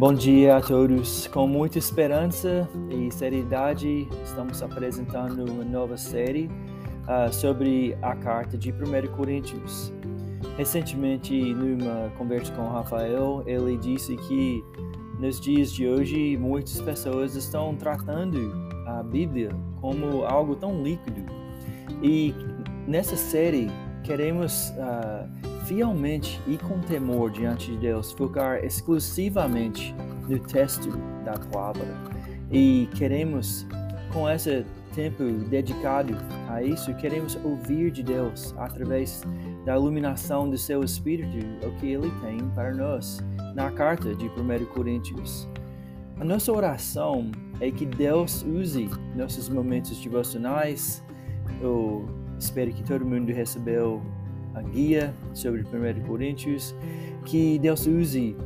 Bom dia a todos. Com muita esperança e seriedade, estamos apresentando uma nova série uh, sobre a carta de 1 Coríntios. Recentemente, numa conversa com o Rafael, ele disse que nos dias de hoje muitas pessoas estão tratando a Bíblia como algo tão líquido. E nessa série queremos uh, fielmente e com temor diante de Deus, focar exclusivamente no texto da palavra. E queremos, com esse tempo dedicado a isso, queremos ouvir de Deus através da iluminação do seu Espírito, o que Ele tem para nós na carta de 1 Coríntios. A nossa oração é que Deus use nossos momentos devocionais. Eu espero que todo mundo recebeu a guia sobre 1 Coríntios, que Deus use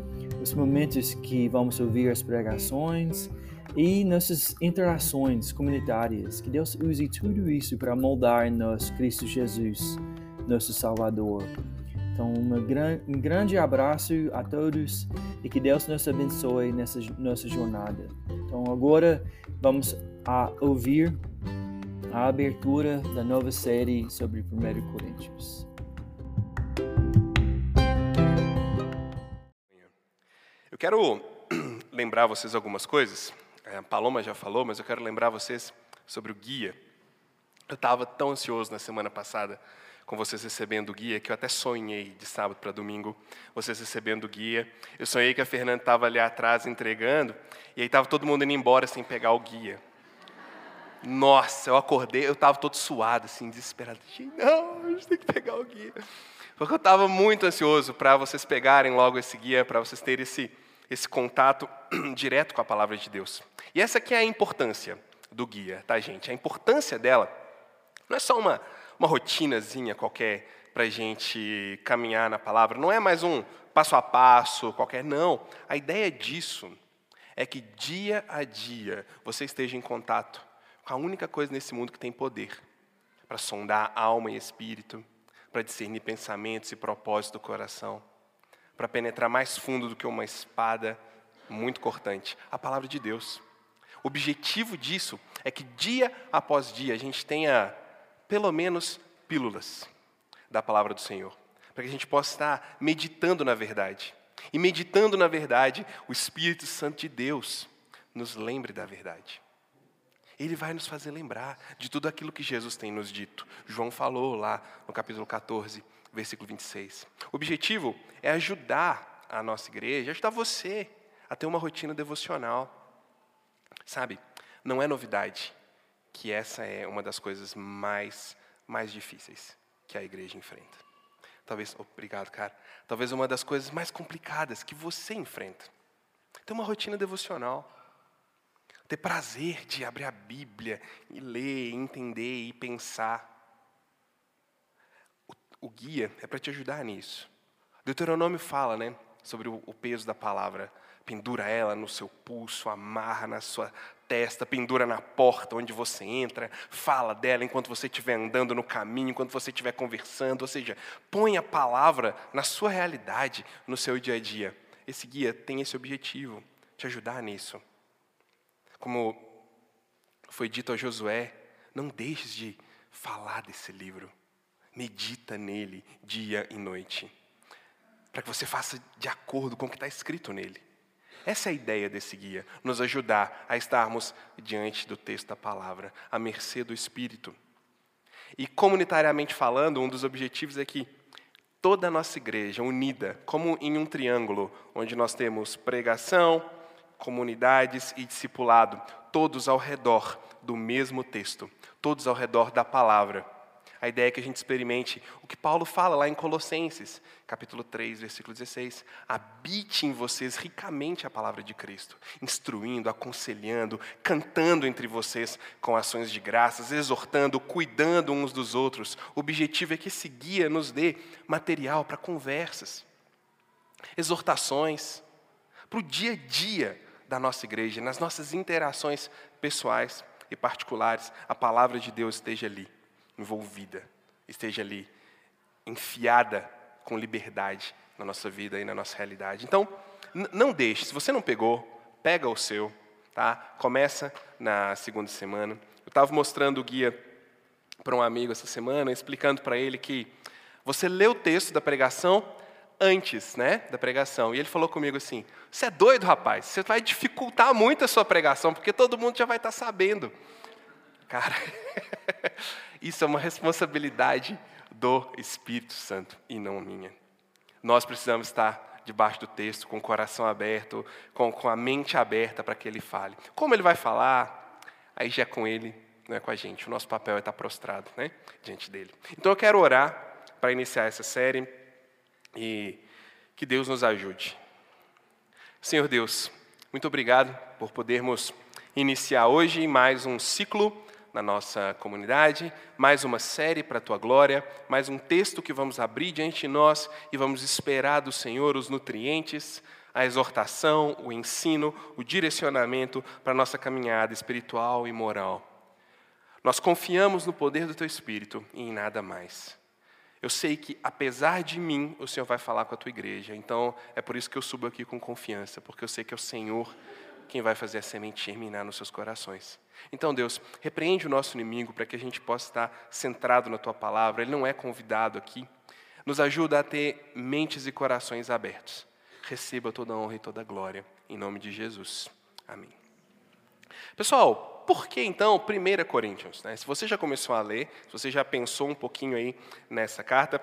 os momentos que vamos ouvir as pregações e nossas interações comunitárias, que Deus use tudo isso para moldar nós Cristo Jesus, nosso Salvador. Então, um grande abraço a todos e que Deus nos abençoe nessa nossa jornada. Então, agora vamos a ouvir a abertura da nova série sobre 1 Coríntios. Eu quero lembrar vocês algumas coisas. É, a Paloma já falou, mas eu quero lembrar vocês sobre o guia. Eu estava tão ansioso na semana passada com vocês recebendo o guia que eu até sonhei de sábado para domingo vocês recebendo o guia. Eu sonhei que a Fernanda estava ali atrás entregando e aí estava todo mundo indo embora sem pegar o guia. Nossa, eu acordei, eu estava todo suado, assim, desesperado. Não, a gente tem que pegar o guia. Porque eu estava muito ansioso para vocês pegarem logo esse guia, para vocês terem esse esse contato direto com a palavra de Deus. E essa aqui é a importância do guia, tá, gente? A importância dela não é só uma, uma rotinazinha qualquer para a gente caminhar na palavra, não é mais um passo a passo qualquer, não. A ideia disso é que dia a dia você esteja em contato com a única coisa nesse mundo que tem poder para sondar alma e espírito, para discernir pensamentos e propósitos do coração para penetrar mais fundo do que uma espada muito cortante a palavra de Deus. O objetivo disso é que dia após dia a gente tenha pelo menos pílulas da palavra do Senhor, para que a gente possa estar meditando na verdade. E meditando na verdade, o Espírito Santo de Deus nos lembre da verdade. Ele vai nos fazer lembrar de tudo aquilo que Jesus tem nos dito. João falou lá no capítulo 14: versículo 26. O objetivo é ajudar a nossa igreja, ajudar você a ter uma rotina devocional. Sabe, não é novidade que essa é uma das coisas mais, mais difíceis que a igreja enfrenta. Talvez, obrigado, cara. Talvez uma das coisas mais complicadas que você enfrenta. Ter uma rotina devocional. Ter prazer de abrir a Bíblia e ler, entender e pensar o guia é para te ajudar nisso. Deuteronômio fala, né, sobre o, peso da palavra. Pendura ela no seu pulso, amarra na sua testa, pendura na porta onde você entra, fala dela enquanto você estiver andando no caminho, enquanto você estiver conversando, ou seja, põe a palavra na sua realidade, no seu dia a dia. Esse guia tem esse objetivo, te ajudar nisso. Como foi dito a Josué, não deixes de falar desse livro medita nele dia e noite, para que você faça de acordo com o que está escrito nele. Essa é a ideia desse guia, nos ajudar a estarmos diante do texto da palavra, à mercê do Espírito. E comunitariamente falando, um dos objetivos é que toda a nossa igreja unida, como em um triângulo, onde nós temos pregação, comunidades e discipulado, todos ao redor do mesmo texto, todos ao redor da palavra a ideia é que a gente experimente o que Paulo fala lá em Colossenses, capítulo 3, versículo 16. Habite em vocês ricamente a palavra de Cristo, instruindo, aconselhando, cantando entre vocês com ações de graças, exortando, cuidando uns dos outros. O objetivo é que esse guia nos dê material para conversas, exortações, para o dia a dia da nossa igreja, nas nossas interações pessoais e particulares, a palavra de Deus esteja ali envolvida, esteja ali, enfiada com liberdade na nossa vida e na nossa realidade. Então, não deixe. Se você não pegou, pega o seu, tá? Começa na segunda semana. Eu estava mostrando o guia para um amigo essa semana, explicando para ele que você lê o texto da pregação antes, né, da pregação. E ele falou comigo assim: "Você é doido, rapaz? Você vai dificultar muito a sua pregação, porque todo mundo já vai estar tá sabendo". Cara, isso é uma responsabilidade do Espírito Santo e não minha. Nós precisamos estar debaixo do texto, com o coração aberto, com, com a mente aberta para que ele fale. Como ele vai falar, aí já é com ele, não é com a gente. O nosso papel é estar prostrado né, diante dele. Então eu quero orar para iniciar essa série e que Deus nos ajude. Senhor Deus, muito obrigado por podermos iniciar hoje mais um ciclo na nossa comunidade, mais uma série para a tua glória, mais um texto que vamos abrir diante de nós e vamos esperar do Senhor os nutrientes, a exortação, o ensino, o direcionamento para a nossa caminhada espiritual e moral. Nós confiamos no poder do teu Espírito e em nada mais. Eu sei que, apesar de mim, o Senhor vai falar com a tua igreja. Então, é por isso que eu subo aqui com confiança, porque eu sei que é o Senhor quem vai fazer a semente germinar nos seus corações. Então, Deus, repreende o nosso inimigo para que a gente possa estar centrado na tua palavra. Ele não é convidado aqui. Nos ajuda a ter mentes e corações abertos. Receba toda a honra e toda a glória. Em nome de Jesus. Amém. Pessoal, por que então 1 Coríntios? Né? Se você já começou a ler, se você já pensou um pouquinho aí nessa carta,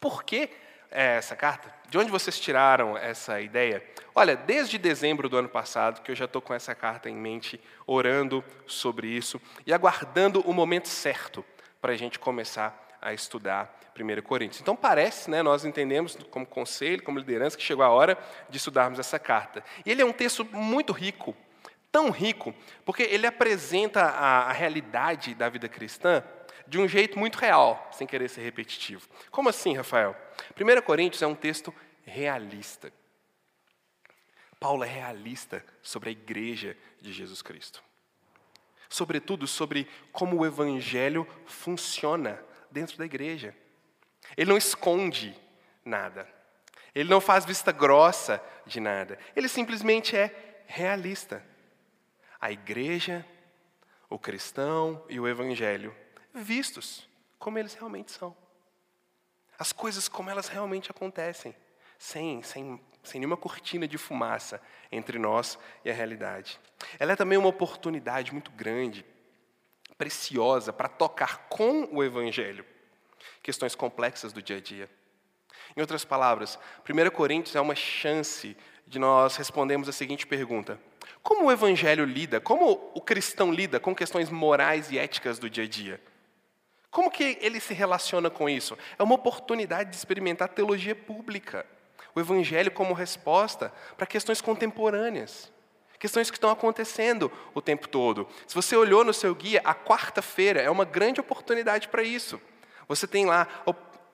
por que é, essa carta? De onde vocês tiraram essa ideia? Olha, desde dezembro do ano passado, que eu já estou com essa carta em mente, orando sobre isso e aguardando o momento certo para a gente começar a estudar 1 Coríntios. Então parece, né, nós entendemos como conselho, como liderança, que chegou a hora de estudarmos essa carta. E ele é um texto muito rico, tão rico, porque ele apresenta a, a realidade da vida cristã de um jeito muito real, sem querer ser repetitivo. Como assim, Rafael? 1 Coríntios é um texto realista. Paulo é realista sobre a igreja de Jesus Cristo. Sobretudo sobre como o evangelho funciona dentro da igreja. Ele não esconde nada. Ele não faz vista grossa de nada. Ele simplesmente é realista. A igreja, o cristão e o evangelho vistos como eles realmente são. As coisas como elas realmente acontecem, sem, sem, sem nenhuma cortina de fumaça entre nós e a realidade. Ela é também uma oportunidade muito grande, preciosa, para tocar com o Evangelho questões complexas do dia a dia. Em outras palavras, 1 Coríntios é uma chance de nós respondermos a seguinte pergunta: Como o Evangelho lida, como o cristão lida com questões morais e éticas do dia a dia? Como que ele se relaciona com isso? É uma oportunidade de experimentar teologia pública, o evangelho como resposta para questões contemporâneas, questões que estão acontecendo o tempo todo. Se você olhou no seu guia, a quarta-feira é uma grande oportunidade para isso. Você tem lá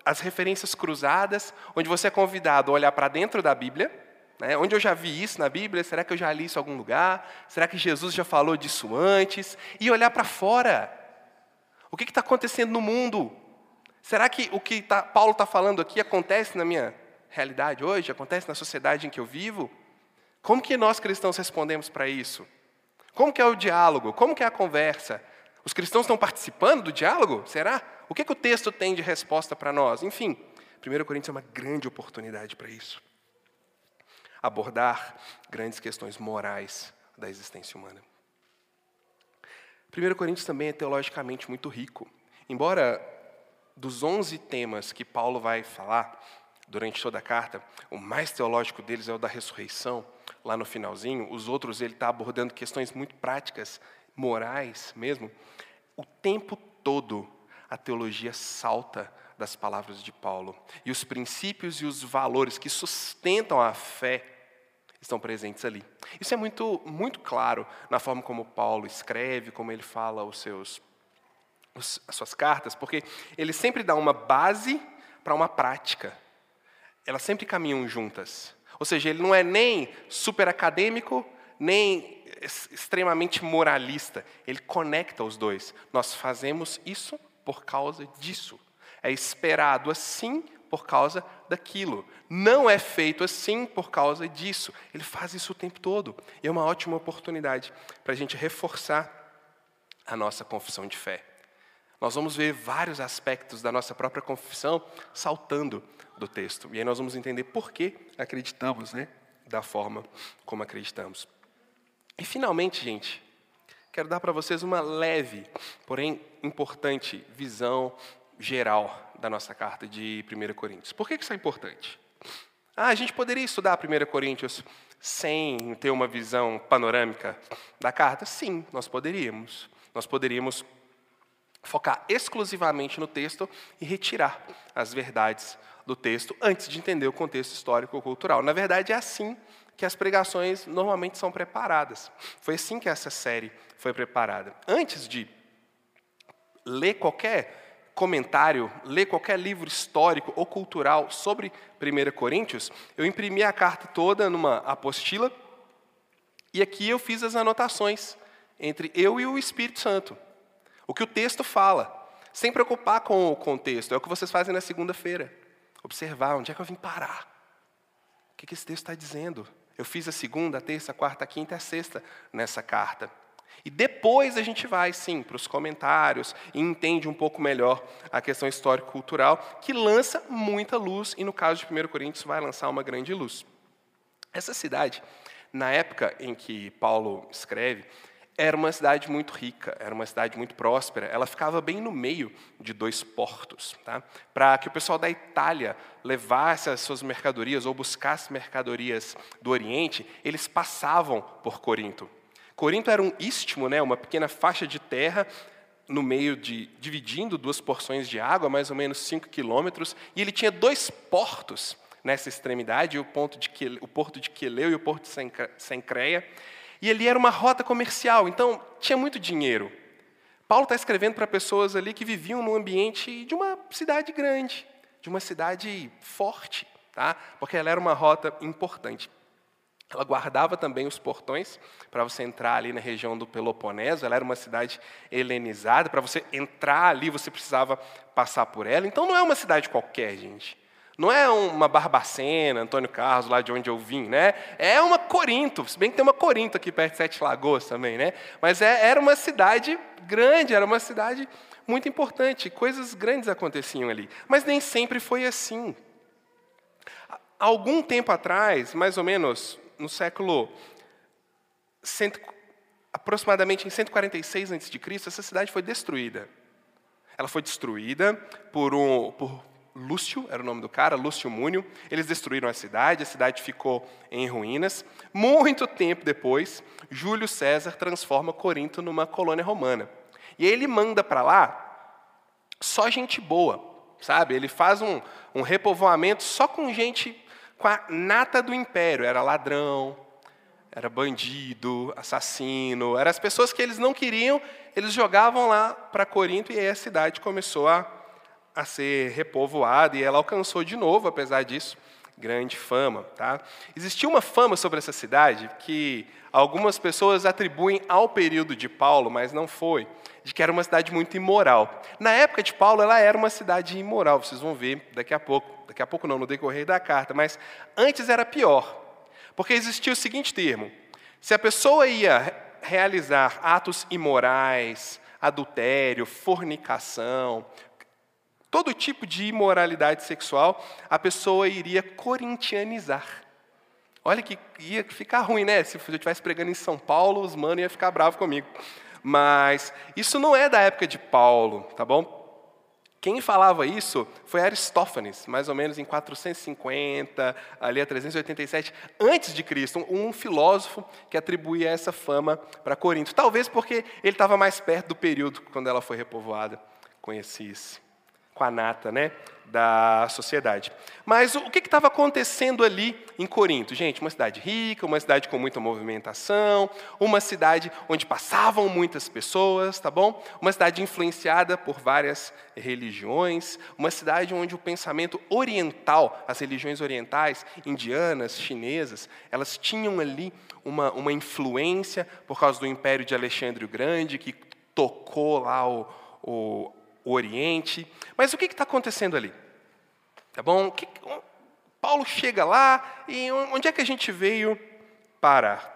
as referências cruzadas, onde você é convidado a olhar para dentro da Bíblia, né? onde eu já vi isso na Bíblia, será que eu já li isso em algum lugar? Será que Jesus já falou disso antes? E olhar para fora o que está acontecendo no mundo? Será que o que tá, Paulo está falando aqui acontece na minha realidade hoje? Acontece na sociedade em que eu vivo? Como que nós cristãos respondemos para isso? Como que é o diálogo? Como que é a conversa? Os cristãos estão participando do diálogo? Será? O que, que o texto tem de resposta para nós? Enfim, 1 Coríntios é uma grande oportunidade para isso. Abordar grandes questões morais da existência humana. 1 Coríntios também é teologicamente muito rico. Embora dos 11 temas que Paulo vai falar durante toda a carta, o mais teológico deles é o da ressurreição, lá no finalzinho, os outros ele está abordando questões muito práticas, morais mesmo. O tempo todo a teologia salta das palavras de Paulo. E os princípios e os valores que sustentam a fé estão presentes ali. Isso é muito, muito claro na forma como Paulo escreve, como ele fala os seus, os, as suas cartas, porque ele sempre dá uma base para uma prática. Elas sempre caminham juntas. Ou seja, ele não é nem super acadêmico, nem extremamente moralista. Ele conecta os dois. Nós fazemos isso por causa disso. É esperado assim por causa daquilo. Não é feito assim por causa disso. Ele faz isso o tempo todo. E é uma ótima oportunidade para a gente reforçar a nossa confissão de fé. Nós vamos ver vários aspectos da nossa própria confissão saltando do texto. E aí nós vamos entender por que acreditamos, né? Da forma como acreditamos. E finalmente, gente, quero dar para vocês uma leve, porém importante visão geral da nossa carta de 1 Coríntios. Por que isso é importante? Ah, a gente poderia estudar 1 Coríntios sem ter uma visão panorâmica da carta? Sim, nós poderíamos. Nós poderíamos focar exclusivamente no texto e retirar as verdades do texto antes de entender o contexto histórico cultural. Na verdade, é assim que as pregações normalmente são preparadas. Foi assim que essa série foi preparada. Antes de ler qualquer comentário, ler qualquer livro histórico ou cultural sobre 1 Coríntios, eu imprimi a carta toda numa apostila e aqui eu fiz as anotações entre eu e o Espírito Santo. O que o texto fala, sem preocupar com o contexto, é o que vocês fazem na segunda-feira. Observar onde é que eu vim parar. O que esse texto está dizendo? Eu fiz a segunda, a terça, a quarta, a quinta e a sexta nessa carta. E depois a gente vai, sim, para os comentários e entende um pouco melhor a questão histórico-cultural, que lança muita luz, e no caso de 1 Coríntios vai lançar uma grande luz. Essa cidade, na época em que Paulo escreve, era uma cidade muito rica, era uma cidade muito próspera. Ela ficava bem no meio de dois portos, tá? para que o pessoal da Itália levasse as suas mercadorias ou buscasse mercadorias do Oriente, eles passavam por Corinto. Corinto era um istmo, né, uma pequena faixa de terra no meio de dividindo duas porções de água, mais ou menos 5 quilômetros, e ele tinha dois portos nessa extremidade, o, ponto de Quileu, o porto de Queleu e o porto de Sencreia. E ali era uma rota comercial, então tinha muito dinheiro. Paulo está escrevendo para pessoas ali que viviam num ambiente de uma cidade grande, de uma cidade forte, tá? porque ela era uma rota importante. Ela guardava também os portões para você entrar ali na região do Peloponeso. Ela era uma cidade helenizada. Para você entrar ali, você precisava passar por ela. Então não é uma cidade qualquer, gente. Não é uma Barbacena, Antônio Carlos, lá de onde eu vim, né? É uma Corinto, se bem que tem uma Corinto aqui perto de Sete Lagoas também, né? Mas é, era uma cidade grande, era uma cidade muito importante, coisas grandes aconteciam ali. Mas nem sempre foi assim. Algum tempo atrás, mais ou menos no século cento, aproximadamente em 146 a.C., essa cidade foi destruída. Ela foi destruída por um, por Lúcio, era o nome do cara, Lúcio Múnio. Eles destruíram a cidade, a cidade ficou em ruínas. Muito tempo depois, Júlio César transforma Corinto numa colônia romana. E aí ele manda para lá só gente boa, sabe? Ele faz um, um repovoamento só com gente com a nata do império. Era ladrão, era bandido, assassino, eram as pessoas que eles não queriam, eles jogavam lá para Corinto e aí a cidade começou a a ser repovoada e ela alcançou de novo, apesar disso, grande fama. Tá? Existia uma fama sobre essa cidade que algumas pessoas atribuem ao período de Paulo, mas não foi, de que era uma cidade muito imoral. Na época de Paulo, ela era uma cidade imoral, vocês vão ver daqui a pouco. Daqui a pouco não, no decorrer da carta, mas antes era pior. Porque existia o seguinte termo: se a pessoa ia realizar atos imorais, adultério, fornicação, todo tipo de imoralidade sexual, a pessoa iria corintianizar. Olha que ia ficar ruim, né? Se eu estivesse pregando em São Paulo, os manos iam ficar bravos comigo. Mas isso não é da época de Paulo, tá bom? Quem falava isso foi Aristófanes, mais ou menos em 450, ali a 387 antes de Cristo, um filósofo que atribuía essa fama para Corinto. Talvez porque ele estava mais perto do período quando ela foi repovoada, conhecia-se com a nata né, da sociedade. Mas o que estava acontecendo ali em Corinto? Gente, uma cidade rica, uma cidade com muita movimentação, uma cidade onde passavam muitas pessoas, tá bom? Uma cidade influenciada por várias religiões, uma cidade onde o pensamento oriental, as religiões orientais, indianas, chinesas, elas tinham ali uma, uma influência por causa do Império de Alexandre o Grande, que tocou lá o, o Oriente. Mas o que está acontecendo ali? Tá bom? Que, Paulo chega lá e onde é que a gente veio parar?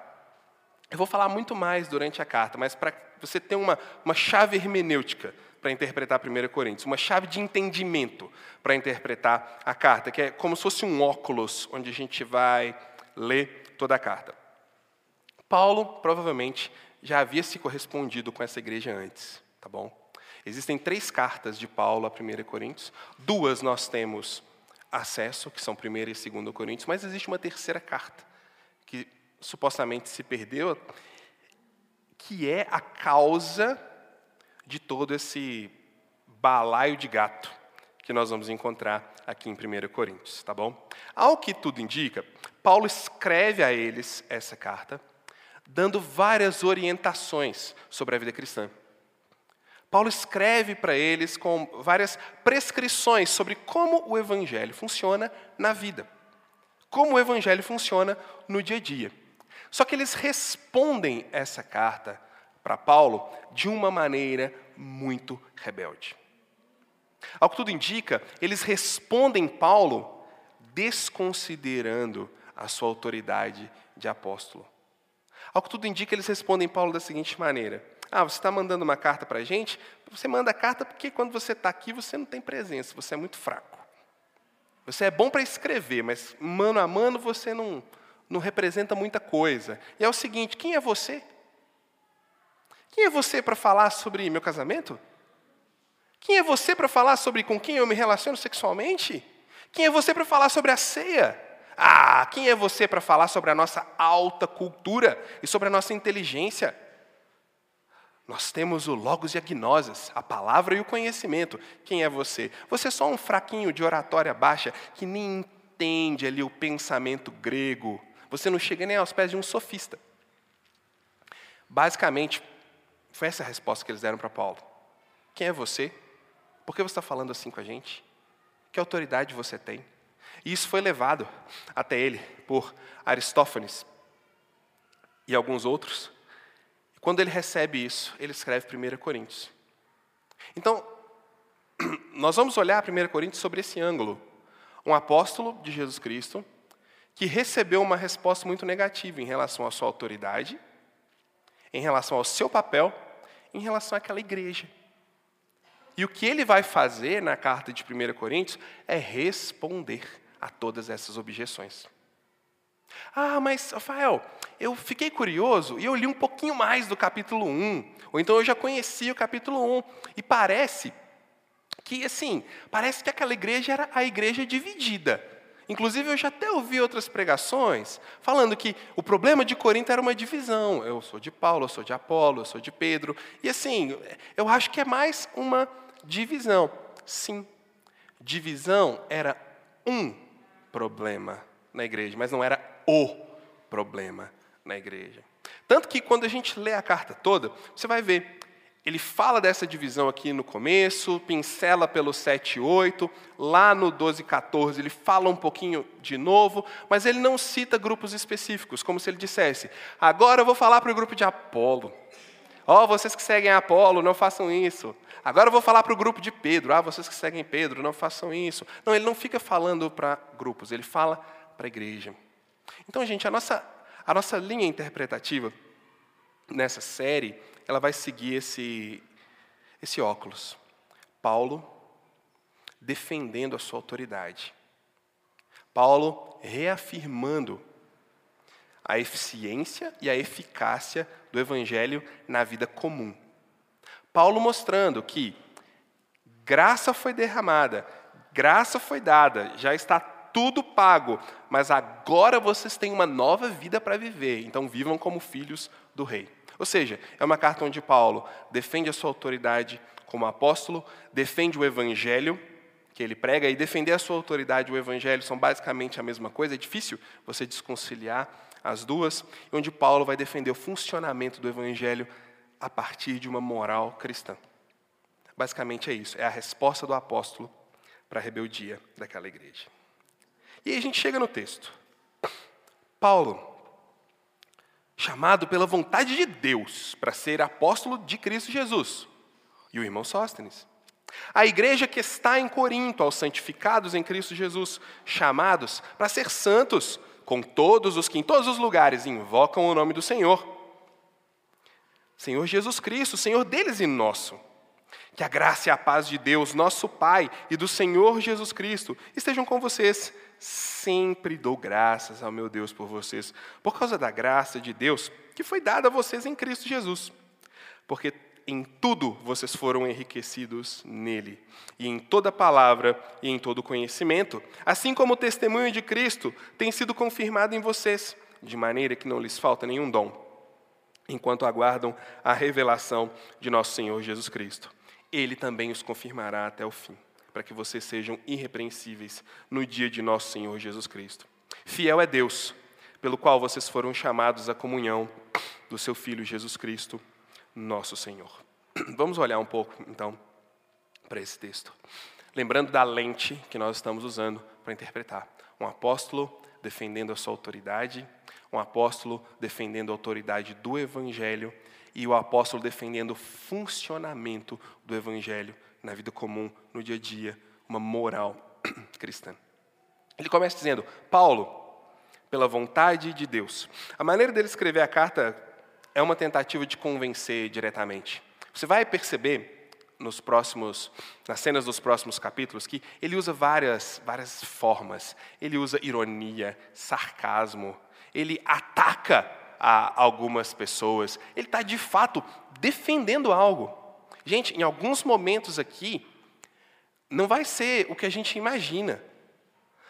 Eu vou falar muito mais durante a carta, mas para você ter uma, uma chave hermenêutica para interpretar 1 Coríntios, uma chave de entendimento para interpretar a carta, que é como se fosse um óculos onde a gente vai ler toda a carta. Paulo provavelmente já havia se correspondido com essa igreja antes, tá bom? Existem três cartas de Paulo a 1 Coríntios, duas nós temos acesso, que são 1 e 2 Coríntios, mas existe uma terceira carta que supostamente se perdeu, que é a causa de todo esse balaio de gato que nós vamos encontrar aqui em 1 Coríntios, tá bom? Ao que tudo indica, Paulo escreve a eles essa carta, dando várias orientações sobre a vida cristã. Paulo escreve para eles com várias prescrições sobre como o evangelho funciona na vida, como o evangelho funciona no dia a dia. Só que eles respondem essa carta para Paulo de uma maneira muito rebelde. Ao que tudo indica, eles respondem Paulo desconsiderando a sua autoridade de apóstolo. Ao que tudo indica, eles respondem Paulo da seguinte maneira: Ah, você está mandando uma carta para a gente? Você manda a carta porque quando você está aqui você não tem presença, você é muito fraco. Você é bom para escrever, mas mano a mano você não, não representa muita coisa. E é o seguinte: quem é você? Quem é você para falar sobre meu casamento? Quem é você para falar sobre com quem eu me relaciono sexualmente? Quem é você para falar sobre a ceia? Ah, quem é você para falar sobre a nossa alta cultura e sobre a nossa inteligência? Nós temos o Logos e a Gnosis, a palavra e o conhecimento. Quem é você? Você é só um fraquinho de oratória baixa que nem entende ali o pensamento grego. Você não chega nem aos pés de um sofista. Basicamente, foi essa a resposta que eles deram para Paulo. Quem é você? Por que você está falando assim com a gente? Que autoridade você tem? E isso foi levado até ele por Aristófanes e alguns outros. Quando ele recebe isso, ele escreve 1 Coríntios. Então, nós vamos olhar 1 Coríntios sobre esse ângulo. Um apóstolo de Jesus Cristo que recebeu uma resposta muito negativa em relação à sua autoridade, em relação ao seu papel, em relação àquela igreja. E o que ele vai fazer na carta de 1 Coríntios é responder a todas essas objeções. Ah, mas, Rafael, eu fiquei curioso e eu li um pouquinho mais do capítulo 1, ou então eu já conheci o capítulo 1, e parece que, assim, parece que aquela igreja era a igreja dividida. Inclusive, eu já até ouvi outras pregações falando que o problema de Corinto era uma divisão. Eu sou de Paulo, eu sou de Apolo, eu sou de Pedro. E assim, eu acho que é mais uma divisão. Sim, divisão era um problema na igreja, mas não era o problema na igreja. Tanto que quando a gente lê a carta toda, você vai ver, ele fala dessa divisão aqui no começo, pincela pelo 7 e 8, lá no 12 e 14 ele fala um pouquinho de novo, mas ele não cita grupos específicos, como se ele dissesse: agora eu vou falar para o grupo de Apolo. Ó, oh, vocês que seguem Apolo, não façam isso. Agora eu vou falar para o grupo de Pedro. Ah, vocês que seguem Pedro, não façam isso. Não, ele não fica falando para grupos, ele fala para a igreja. Então, gente, a nossa, a nossa linha interpretativa nessa série, ela vai seguir esse, esse óculos. Paulo defendendo a sua autoridade. Paulo reafirmando a eficiência e a eficácia do evangelho na vida comum. Paulo mostrando que graça foi derramada, graça foi dada, já está tudo pago, mas agora vocês têm uma nova vida para viver, então vivam como filhos do rei. Ou seja, é uma carta onde Paulo defende a sua autoridade como apóstolo, defende o evangelho que ele prega, e defender a sua autoridade e o evangelho são basicamente a mesma coisa, é difícil você desconciliar as duas, onde Paulo vai defender o funcionamento do evangelho a partir de uma moral cristã. Basicamente é isso, é a resposta do apóstolo para a rebeldia daquela igreja. E aí a gente chega no texto. Paulo, chamado pela vontade de Deus para ser apóstolo de Cristo Jesus, e o irmão Sóstenes. A igreja que está em Corinto, aos santificados em Cristo Jesus, chamados para ser santos, com todos os que em todos os lugares invocam o nome do Senhor. Senhor Jesus Cristo, Senhor deles e nosso. Que a graça e a paz de Deus, nosso Pai, e do Senhor Jesus Cristo estejam com vocês. Sempre dou graças ao meu Deus por vocês, por causa da graça de Deus que foi dada a vocês em Cristo Jesus. Porque em tudo vocês foram enriquecidos nele, e em toda palavra e em todo conhecimento, assim como o testemunho de Cristo tem sido confirmado em vocês, de maneira que não lhes falta nenhum dom, enquanto aguardam a revelação de nosso Senhor Jesus Cristo. Ele também os confirmará até o fim, para que vocês sejam irrepreensíveis no dia de nosso Senhor Jesus Cristo. Fiel é Deus, pelo qual vocês foram chamados à comunhão do seu Filho Jesus Cristo nosso Senhor. Vamos olhar um pouco, então, para esse texto. Lembrando da lente que nós estamos usando para interpretar. Um apóstolo defendendo a sua autoridade, um apóstolo defendendo a autoridade do Evangelho e o apóstolo defendendo o funcionamento do Evangelho na vida comum, no dia a dia, uma moral cristã. Ele começa dizendo: Paulo, pela vontade de Deus. A maneira dele escrever a carta é uma tentativa de convencer diretamente. Você vai perceber nos próximos, nas cenas dos próximos capítulos que ele usa várias, várias formas. Ele usa ironia, sarcasmo, ele ataca a algumas pessoas. Ele está de fato defendendo algo. Gente, em alguns momentos aqui, não vai ser o que a gente imagina.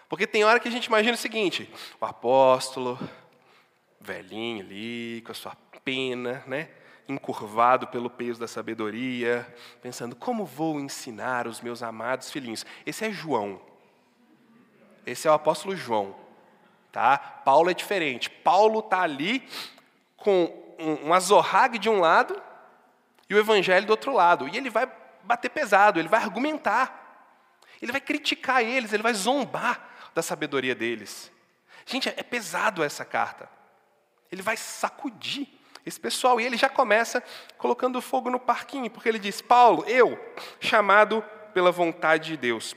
Porque tem hora que a gente imagina o seguinte: o apóstolo, velhinho ali, com a sua pena, né? encurvado pelo peso da sabedoria, pensando como vou ensinar os meus amados filhinhos. Esse é João. Esse é o apóstolo João. Tá? Paulo é diferente. Paulo está ali com um, um azorrague de um lado e o evangelho do outro lado. E ele vai bater pesado, ele vai argumentar. Ele vai criticar eles, ele vai zombar da sabedoria deles. Gente, é pesado essa carta. Ele vai sacudir esse pessoal. E ele já começa colocando fogo no parquinho, porque ele diz: Paulo, eu, chamado pela vontade de Deus.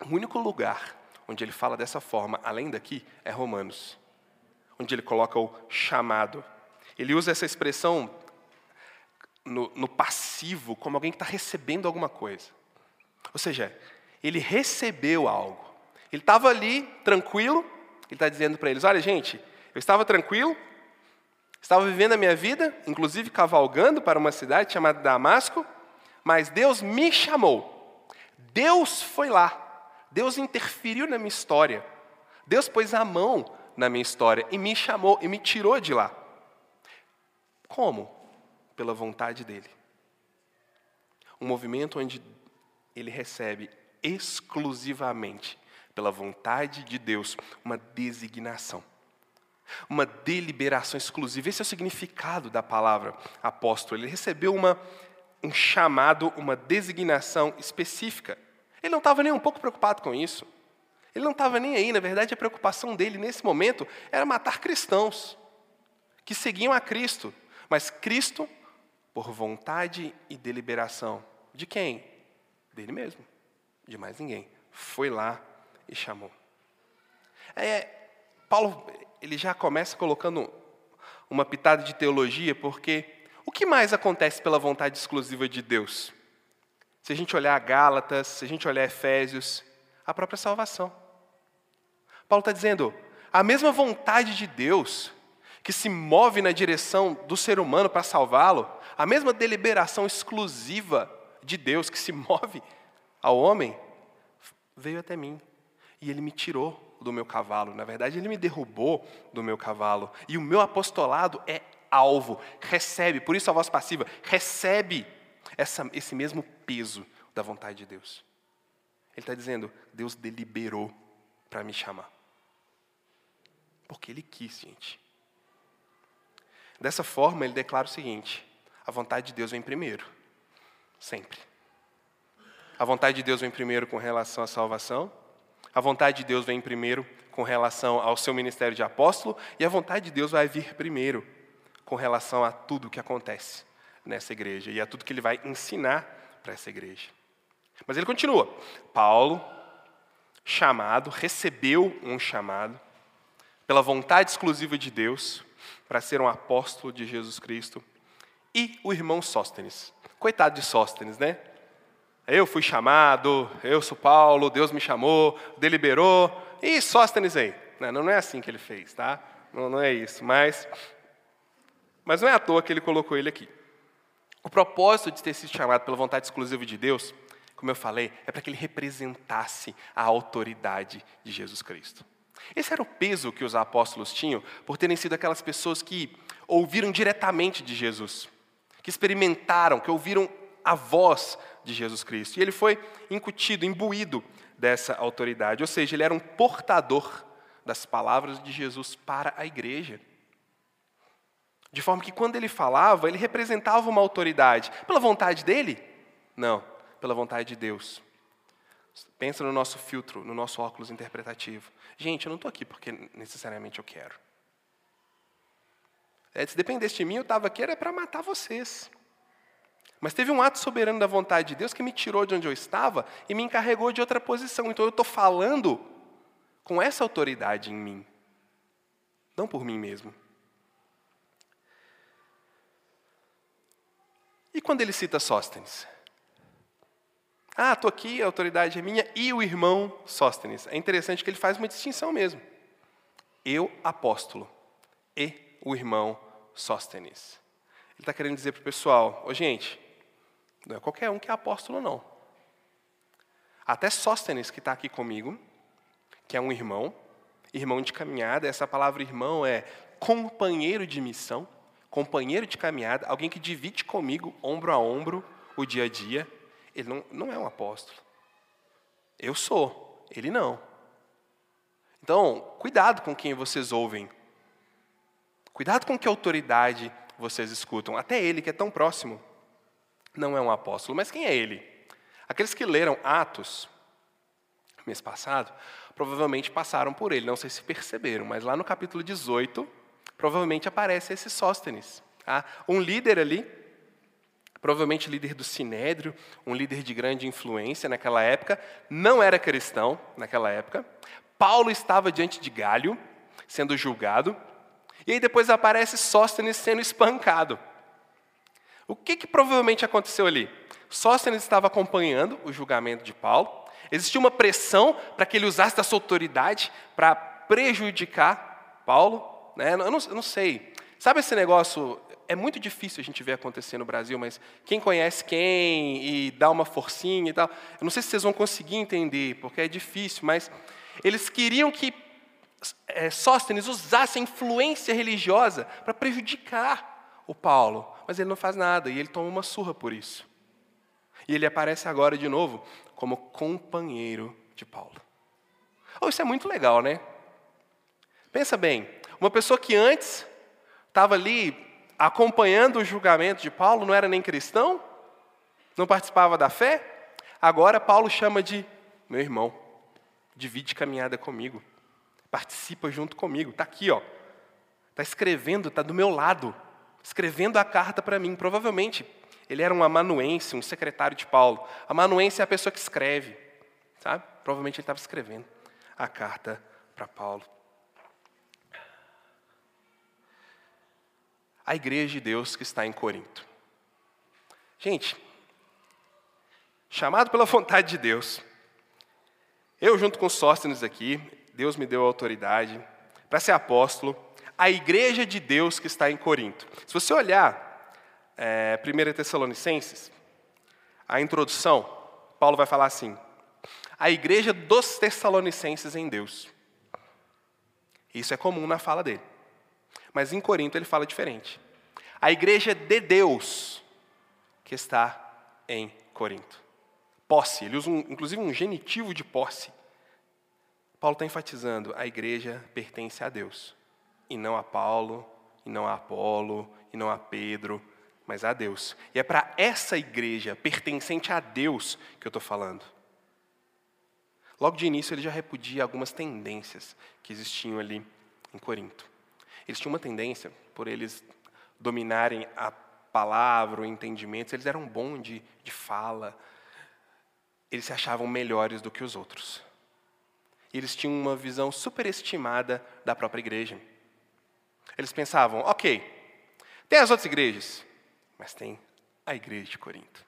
O único lugar onde ele fala dessa forma, além daqui, é Romanos, onde ele coloca o chamado. Ele usa essa expressão no, no passivo, como alguém que está recebendo alguma coisa. Ou seja, ele recebeu algo. Ele estava ali, tranquilo, ele está dizendo para eles: olha, gente, eu estava tranquilo, Estava vivendo a minha vida, inclusive cavalgando para uma cidade chamada Damasco, mas Deus me chamou. Deus foi lá. Deus interferiu na minha história. Deus pôs a mão na minha história e me chamou e me tirou de lá. Como? Pela vontade dele. Um movimento onde ele recebe exclusivamente, pela vontade de Deus, uma designação uma deliberação exclusiva. Esse é o significado da palavra apóstolo. Ele recebeu uma, um chamado, uma designação específica. Ele não estava nem um pouco preocupado com isso. Ele não estava nem aí. Na verdade, a preocupação dele nesse momento era matar cristãos que seguiam a Cristo. Mas Cristo, por vontade e deliberação de quem? Dele mesmo, de mais ninguém. Foi lá e chamou. É, Paulo ele já começa colocando uma pitada de teologia, porque o que mais acontece pela vontade exclusiva de Deus? Se a gente olhar Gálatas, se a gente olhar Efésios, a própria salvação. Paulo está dizendo, a mesma vontade de Deus que se move na direção do ser humano para salvá-lo, a mesma deliberação exclusiva de Deus que se move ao homem, veio até mim e ele me tirou do meu cavalo. Na verdade, ele me derrubou do meu cavalo. E o meu apostolado é alvo, recebe, por isso a voz passiva, recebe essa, esse mesmo peso da vontade de Deus. Ele está dizendo: Deus deliberou para me chamar. Porque Ele quis, gente. Dessa forma, ele declara o seguinte: a vontade de Deus vem primeiro, sempre. A vontade de Deus vem primeiro com relação à salvação, a vontade de Deus vem primeiro com relação ao seu ministério de apóstolo, e a vontade de Deus vai vir primeiro com relação a tudo que acontece nessa igreja e a tudo que ele vai ensinar para essa igreja. Mas ele continua. Paulo, chamado, recebeu um chamado pela vontade exclusiva de Deus para ser um apóstolo de Jesus Cristo. E o irmão Sóstenes. Coitado de Sóstenes, né? Eu fui chamado, eu sou Paulo, Deus me chamou, deliberou. E Sóstenes aí. Não, não é assim que ele fez, tá? Não, não é isso. Mas, mas não é à toa que ele colocou ele aqui. O propósito de ter sido chamado pela vontade exclusiva de Deus, como eu falei, é para que ele representasse a autoridade de Jesus Cristo. Esse era o peso que os apóstolos tinham por terem sido aquelas pessoas que ouviram diretamente de Jesus, que experimentaram, que ouviram a voz de Jesus Cristo. E ele foi incutido, imbuído dessa autoridade, ou seja, ele era um portador das palavras de Jesus para a igreja. De forma que quando ele falava, ele representava uma autoridade. Pela vontade dele? Não, pela vontade de Deus. Pensa no nosso filtro, no nosso óculos interpretativo. Gente, eu não estou aqui porque necessariamente eu quero. É, se dependesse de mim, eu estava aqui era para matar vocês. Mas teve um ato soberano da vontade de Deus que me tirou de onde eu estava e me encarregou de outra posição. Então eu estou falando com essa autoridade em mim, não por mim mesmo. E quando ele cita Sóstenes? Ah, estou aqui, a autoridade é minha, e o irmão Sóstenes. É interessante que ele faz uma distinção mesmo. Eu, apóstolo, e o irmão Sóstenes. Ele está querendo dizer para o pessoal, ô gente, não é qualquer um que é apóstolo, não. Até Sóstenes, que está aqui comigo, que é um irmão, irmão de caminhada, essa palavra irmão é companheiro de missão, companheiro de caminhada, alguém que divide comigo, ombro a ombro, o dia a dia. Ele não, não é um apóstolo. Eu sou, ele não. Então, cuidado com quem vocês ouvem. Cuidado com que autoridade vocês escutam. Até ele, que é tão próximo não é um apóstolo. Mas quem é ele? Aqueles que leram Atos, mês passado, provavelmente passaram por ele. Não sei se perceberam, mas lá no capítulo 18, provavelmente aparece esse Sóstenes. Tá? Um líder ali, provavelmente líder do Sinédrio, um líder de grande influência naquela época, não era cristão naquela época. Paulo estava diante de Galho, sendo julgado. E aí depois aparece Sóstenes sendo espancado. O que, que provavelmente aconteceu ali? Sóstenes estava acompanhando o julgamento de Paulo, existia uma pressão para que ele usasse da sua autoridade para prejudicar Paulo. Né? Eu, não, eu não sei. Sabe esse negócio? É muito difícil a gente ver acontecer no Brasil, mas quem conhece quem e dá uma forcinha e tal, eu não sei se vocês vão conseguir entender, porque é difícil, mas eles queriam que é, Sóstenes usasse a influência religiosa para prejudicar o Paulo mas ele não faz nada e ele toma uma surra por isso. E ele aparece agora de novo como companheiro de Paulo. Oh, isso é muito legal, né? Pensa bem, uma pessoa que antes estava ali acompanhando o julgamento de Paulo, não era nem cristão, não participava da fé, agora Paulo chama de meu irmão, divide caminhada comigo, participa junto comigo, está aqui, ó, está escrevendo, está do meu lado, escrevendo a carta para mim. Provavelmente ele era um amanuense, um secretário de Paulo. Amanuense é a pessoa que escreve, sabe? Provavelmente ele estava escrevendo a carta para Paulo. A igreja de Deus que está em Corinto. Gente, chamado pela vontade de Deus, eu junto com Sóstenes aqui, Deus me deu autoridade para ser apóstolo, a igreja de Deus que está em Corinto. Se você olhar é, 1 Tessalonicenses, a introdução, Paulo vai falar assim: a igreja dos Tessalonicenses em Deus. Isso é comum na fala dele. Mas em Corinto ele fala diferente. A igreja de Deus que está em Corinto. Posse, ele usa um, inclusive um genitivo de posse. Paulo está enfatizando: a igreja pertence a Deus e não a Paulo, e não a Apolo, e não a Pedro, mas a Deus. E é para essa igreja pertencente a Deus que eu estou falando. Logo de início, ele já repudia algumas tendências que existiam ali em Corinto. Eles tinham uma tendência, por eles dominarem a palavra, o entendimento, eles eram bons de, de fala. eles se achavam melhores do que os outros. Eles tinham uma visão superestimada da própria igreja. Eles pensavam, ok, tem as outras igrejas, mas tem a igreja de Corinto.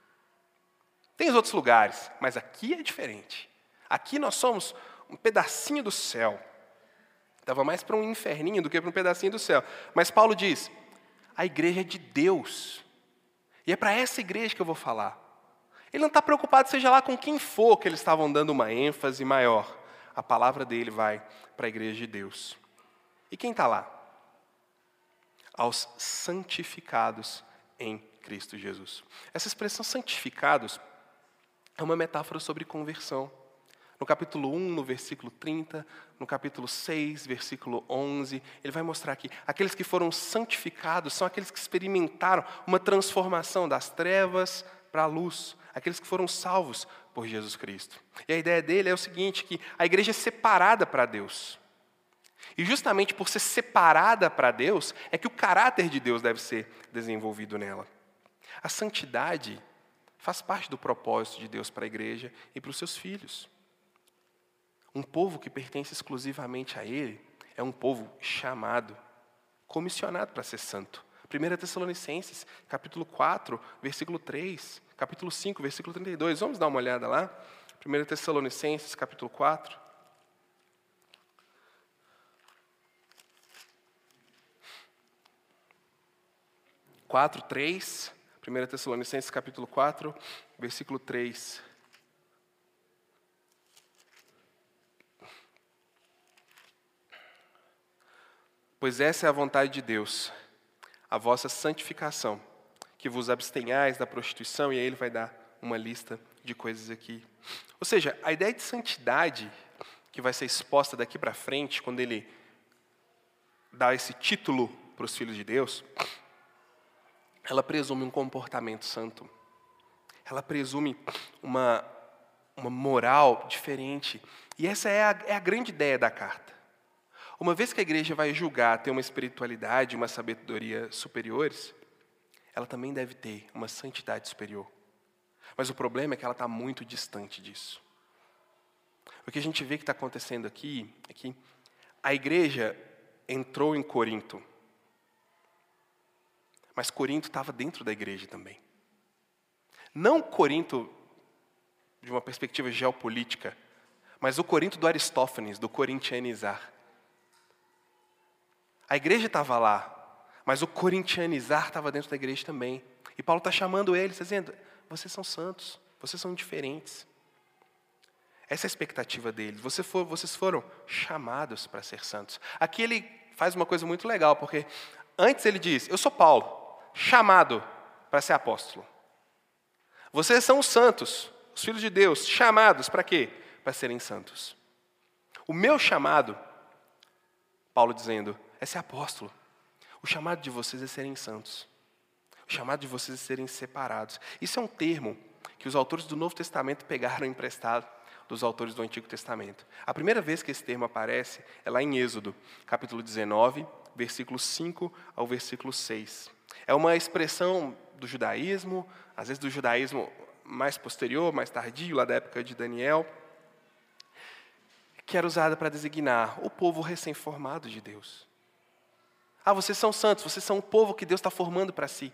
Tem os outros lugares, mas aqui é diferente. Aqui nós somos um pedacinho do céu. Estava mais para um inferninho do que para um pedacinho do céu. Mas Paulo diz: a igreja é de Deus. E é para essa igreja que eu vou falar. Ele não está preocupado, seja lá com quem for, que eles estavam dando uma ênfase maior. A palavra dele vai para a igreja de Deus. E quem está lá? Aos santificados em Cristo Jesus. Essa expressão santificados é uma metáfora sobre conversão. No capítulo 1, no versículo 30, no capítulo 6, versículo 11, ele vai mostrar que aqueles que foram santificados são aqueles que experimentaram uma transformação das trevas para a luz, aqueles que foram salvos por Jesus Cristo. E a ideia dele é o seguinte, que a igreja é separada para Deus. E justamente por ser separada para Deus, é que o caráter de Deus deve ser desenvolvido nela. A santidade faz parte do propósito de Deus para a igreja e para os seus filhos. Um povo que pertence exclusivamente a Ele é um povo chamado, comissionado para ser santo. 1 Tessalonicenses, capítulo 4, versículo 3, capítulo 5, versículo 32. Vamos dar uma olhada lá? 1 Tessalonicenses, capítulo 4. Quatro, três, 1 Tessalonicenses capítulo 4, versículo 3. Pois essa é a vontade de Deus, a vossa santificação, que vos abstenhais da prostituição, e aí ele vai dar uma lista de coisas aqui. Ou seja, a ideia de santidade que vai ser exposta daqui para frente, quando ele dá esse título para os filhos de Deus, ela presume um comportamento santo. Ela presume uma, uma moral diferente. E essa é a, é a grande ideia da carta. Uma vez que a igreja vai julgar ter uma espiritualidade, uma sabedoria superiores, ela também deve ter uma santidade superior. Mas o problema é que ela está muito distante disso. O que a gente vê que está acontecendo aqui é que a igreja entrou em Corinto mas Corinto estava dentro da igreja também. Não Corinto de uma perspectiva geopolítica, mas o Corinto do Aristófanes, do corintianizar. A igreja estava lá, mas o corintianizar estava dentro da igreja também. E Paulo está chamando eles, dizendo: vocês são santos, vocês são diferentes. Essa é a expectativa deles. Vocês foram chamados para ser santos. Aqui ele faz uma coisa muito legal, porque antes ele diz: Eu sou Paulo chamado para ser apóstolo. Vocês são os santos, os filhos de Deus, chamados para quê? Para serem santos. O meu chamado, Paulo dizendo, é ser apóstolo. O chamado de vocês é serem santos. O chamado de vocês é serem separados. Isso é um termo que os autores do Novo Testamento pegaram emprestado dos autores do Antigo Testamento. A primeira vez que esse termo aparece é lá em Êxodo, capítulo 19, versículo 5 ao versículo 6. É uma expressão do judaísmo, às vezes do judaísmo mais posterior, mais tardio, lá da época de Daniel, que era usada para designar o povo recém-formado de Deus. Ah, vocês são santos, vocês são um povo que Deus está formando para si.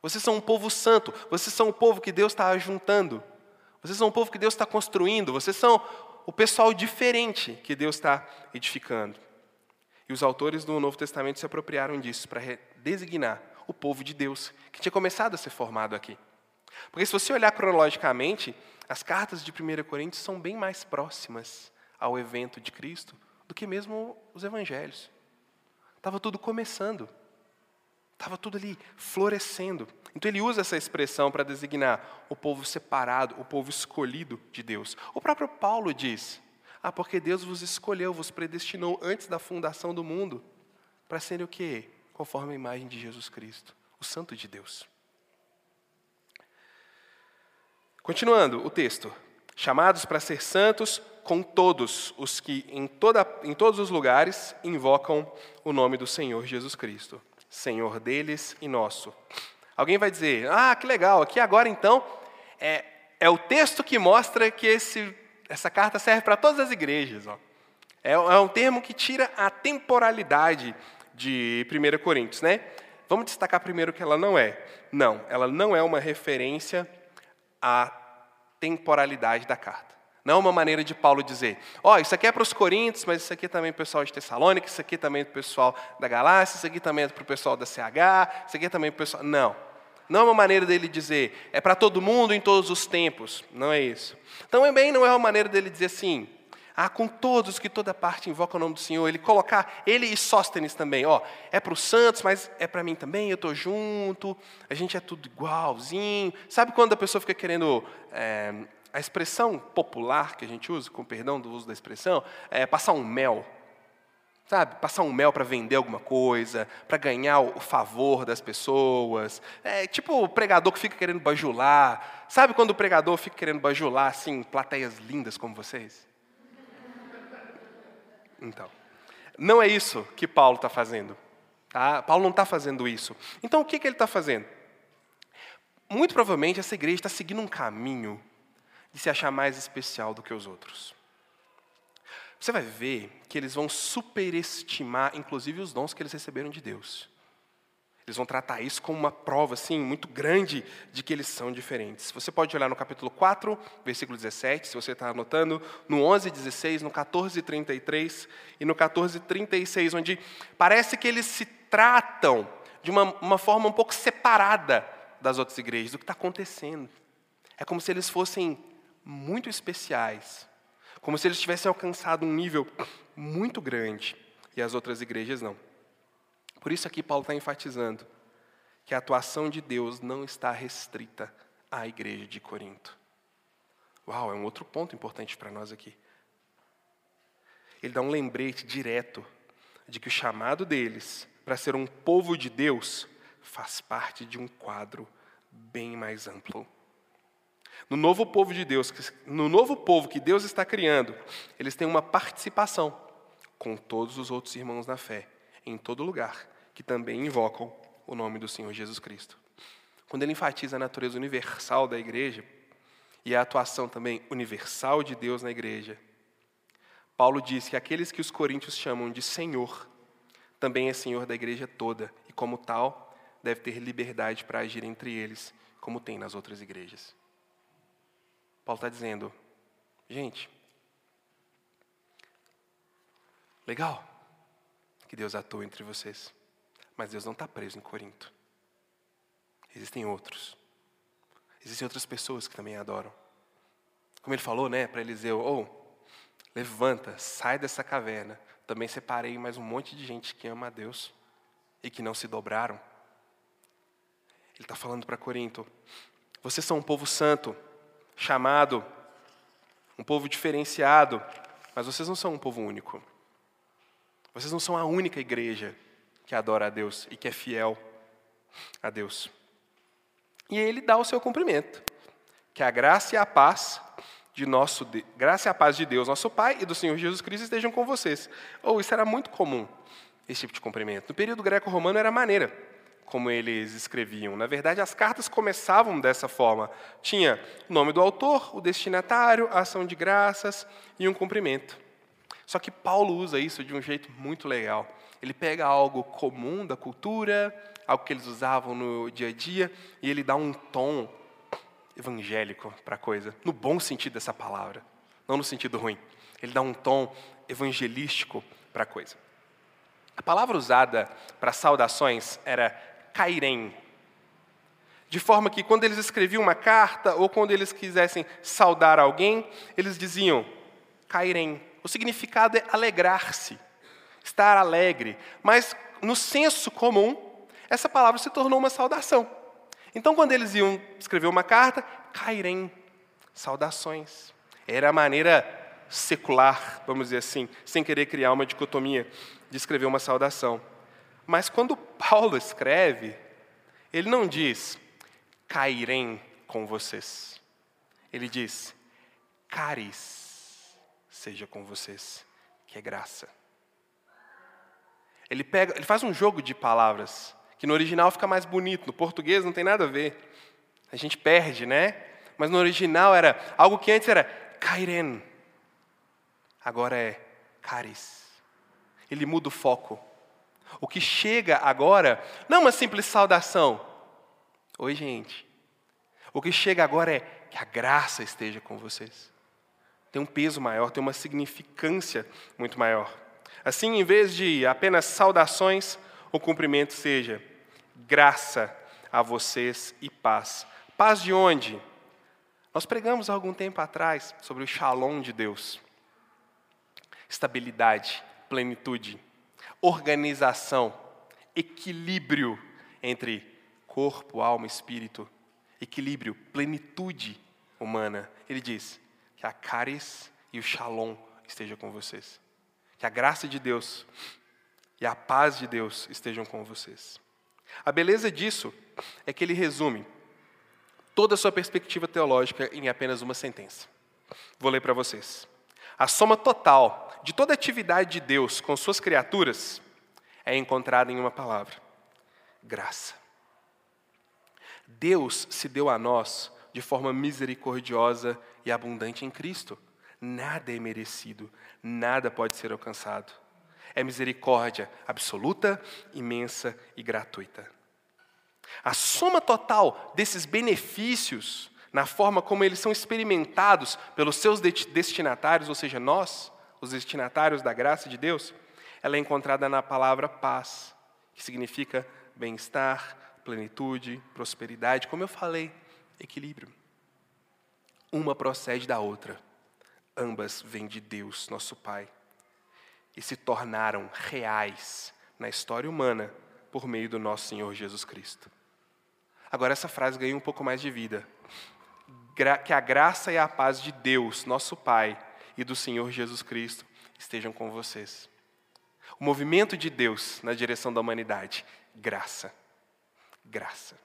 Vocês são um povo santo, vocês são um povo que Deus está ajuntando. Vocês são um povo que Deus está construindo, vocês são o pessoal diferente que Deus está edificando. E os autores do Novo Testamento se apropriaram disso para designar o povo de Deus, que tinha começado a ser formado aqui. Porque se você olhar cronologicamente, as cartas de 1 Coríntios são bem mais próximas ao evento de Cristo do que mesmo os evangelhos. Estava tudo começando. Estava tudo ali florescendo. Então ele usa essa expressão para designar o povo separado, o povo escolhido de Deus. O próprio Paulo diz: Ah, porque Deus vos escolheu, vos predestinou antes da fundação do mundo, para serem o quê? conforme a imagem de Jesus Cristo, o Santo de Deus. Continuando o texto. Chamados para ser santos com todos os que em, toda, em todos os lugares invocam o nome do Senhor Jesus Cristo, Senhor deles e nosso. Alguém vai dizer, ah, que legal, aqui agora então é é o texto que mostra que esse, essa carta serve para todas as igrejas. Ó. É, é um termo que tira a temporalidade de 1 Coríntios. Né? Vamos destacar primeiro que ela não é. Não, ela não é uma referência à temporalidade da carta. Não é uma maneira de Paulo dizer, ó, oh, isso aqui é para os Coríntios, mas isso aqui também é para o pessoal de Tessalônica, isso aqui também é para o pessoal da Galácia, isso aqui também é para o pessoal da CH, isso aqui também é para o pessoal... Não. Não é uma maneira dele dizer, é para todo mundo em todos os tempos. Não é isso. Também não é uma maneira dele dizer assim, ah, com todos que toda parte invoca o nome do Senhor, ele colocar, ele e Sóstenes também, ó, é para os santos, mas é para mim também, eu estou junto, a gente é tudo igualzinho. Sabe quando a pessoa fica querendo é, a expressão popular que a gente usa, com perdão do uso da expressão, é passar um mel. Sabe, passar um mel para vender alguma coisa, para ganhar o favor das pessoas. É tipo o pregador que fica querendo bajular. Sabe quando o pregador fica querendo bajular, assim, plateias lindas como vocês? Então, não é isso que Paulo está fazendo. Tá? Paulo não está fazendo isso. Então, o que, que ele está fazendo? Muito provavelmente essa igreja está seguindo um caminho de se achar mais especial do que os outros. Você vai ver que eles vão superestimar, inclusive, os dons que eles receberam de Deus. Eles vão tratar isso como uma prova assim, muito grande de que eles são diferentes. Você pode olhar no capítulo 4, versículo 17, se você está anotando, no 11, 16, no 14, 33 e no 14, 36, onde parece que eles se tratam de uma, uma forma um pouco separada das outras igrejas, do que está acontecendo. É como se eles fossem muito especiais, como se eles tivessem alcançado um nível muito grande e as outras igrejas não. Por isso aqui Paulo está enfatizando que a atuação de Deus não está restrita à igreja de Corinto. Uau, é um outro ponto importante para nós aqui. Ele dá um lembrete direto de que o chamado deles para ser um povo de Deus faz parte de um quadro bem mais amplo. No novo povo de Deus, no novo povo que Deus está criando, eles têm uma participação com todos os outros irmãos na fé, em todo lugar, que também invocam o nome do Senhor Jesus Cristo. Quando ele enfatiza a natureza universal da igreja e a atuação também universal de Deus na igreja, Paulo diz que aqueles que os coríntios chamam de Senhor, também é Senhor da igreja toda, e como tal, deve ter liberdade para agir entre eles, como tem nas outras igrejas. Paulo está dizendo, gente, legal que Deus atua entre vocês, mas Deus não está preso em Corinto. Existem outros. Existem outras pessoas que também adoram. Como ele falou, né, para Eliseu, ou oh, levanta, sai dessa caverna. Também separei mais um monte de gente que ama a Deus e que não se dobraram. Ele está falando para Corinto: vocês são um povo santo, chamado, um povo diferenciado, mas vocês não são um povo único. Vocês não são a única igreja que adora a Deus e que é fiel a Deus. E ele dá o seu cumprimento. Que a graça e a paz de nosso graça e a paz de Deus, nosso Pai e do Senhor Jesus Cristo estejam com vocês. Ou oh, isso era muito comum, esse tipo de cumprimento. No período greco-romano era maneira como eles escreviam. Na verdade, as cartas começavam dessa forma: tinha o nome do autor, o destinatário, a ação de graças e um cumprimento. Só que Paulo usa isso de um jeito muito legal. Ele pega algo comum da cultura, algo que eles usavam no dia a dia, e ele dá um tom evangélico para a coisa, no bom sentido dessa palavra, não no sentido ruim. Ele dá um tom evangelístico para a coisa. A palavra usada para saudações era cairem. De forma que quando eles escreviam uma carta ou quando eles quisessem saudar alguém, eles diziam cairem. O significado é alegrar-se, estar alegre. Mas no senso comum, essa palavra se tornou uma saudação. Então, quando eles iam escrever uma carta, cairem, saudações. Era a maneira secular, vamos dizer assim, sem querer criar uma dicotomia, de escrever uma saudação. Mas quando Paulo escreve, ele não diz, cairem com vocês. Ele diz, caris seja com vocês, que é graça. Ele, pega, ele faz um jogo de palavras, que no original fica mais bonito, no português não tem nada a ver. A gente perde, né? Mas no original era algo que antes era kairen, agora é caris. Ele muda o foco. O que chega agora não é uma simples saudação. Oi, gente. O que chega agora é que a graça esteja com vocês. Tem um peso maior, tem uma significância muito maior. Assim, em vez de apenas saudações, o cumprimento seja graça a vocês e paz. Paz de onde? Nós pregamos há algum tempo atrás sobre o shalom de Deus. Estabilidade, plenitude, organização, equilíbrio entre corpo, alma, espírito, equilíbrio, plenitude humana. Ele diz que a caris e o shalom estejam com vocês. Que a graça de Deus e a paz de Deus estejam com vocês. A beleza disso é que ele resume toda a sua perspectiva teológica em apenas uma sentença. Vou ler para vocês. A soma total de toda a atividade de Deus com suas criaturas é encontrada em uma palavra: graça. Deus se deu a nós de forma misericordiosa e abundante em Cristo. Nada é merecido, nada pode ser alcançado. É misericórdia absoluta, imensa e gratuita. A soma total desses benefícios, na forma como eles são experimentados pelos seus destinatários, ou seja, nós, os destinatários da graça de Deus, ela é encontrada na palavra paz, que significa bem-estar, plenitude, prosperidade, como eu falei, equilíbrio. Uma procede da outra. Ambas vêm de Deus, nosso Pai, e se tornaram reais na história humana por meio do nosso Senhor Jesus Cristo. Agora, essa frase ganha um pouco mais de vida. Que a graça e a paz de Deus, nosso Pai, e do Senhor Jesus Cristo estejam com vocês. O movimento de Deus na direção da humanidade, graça. Graça.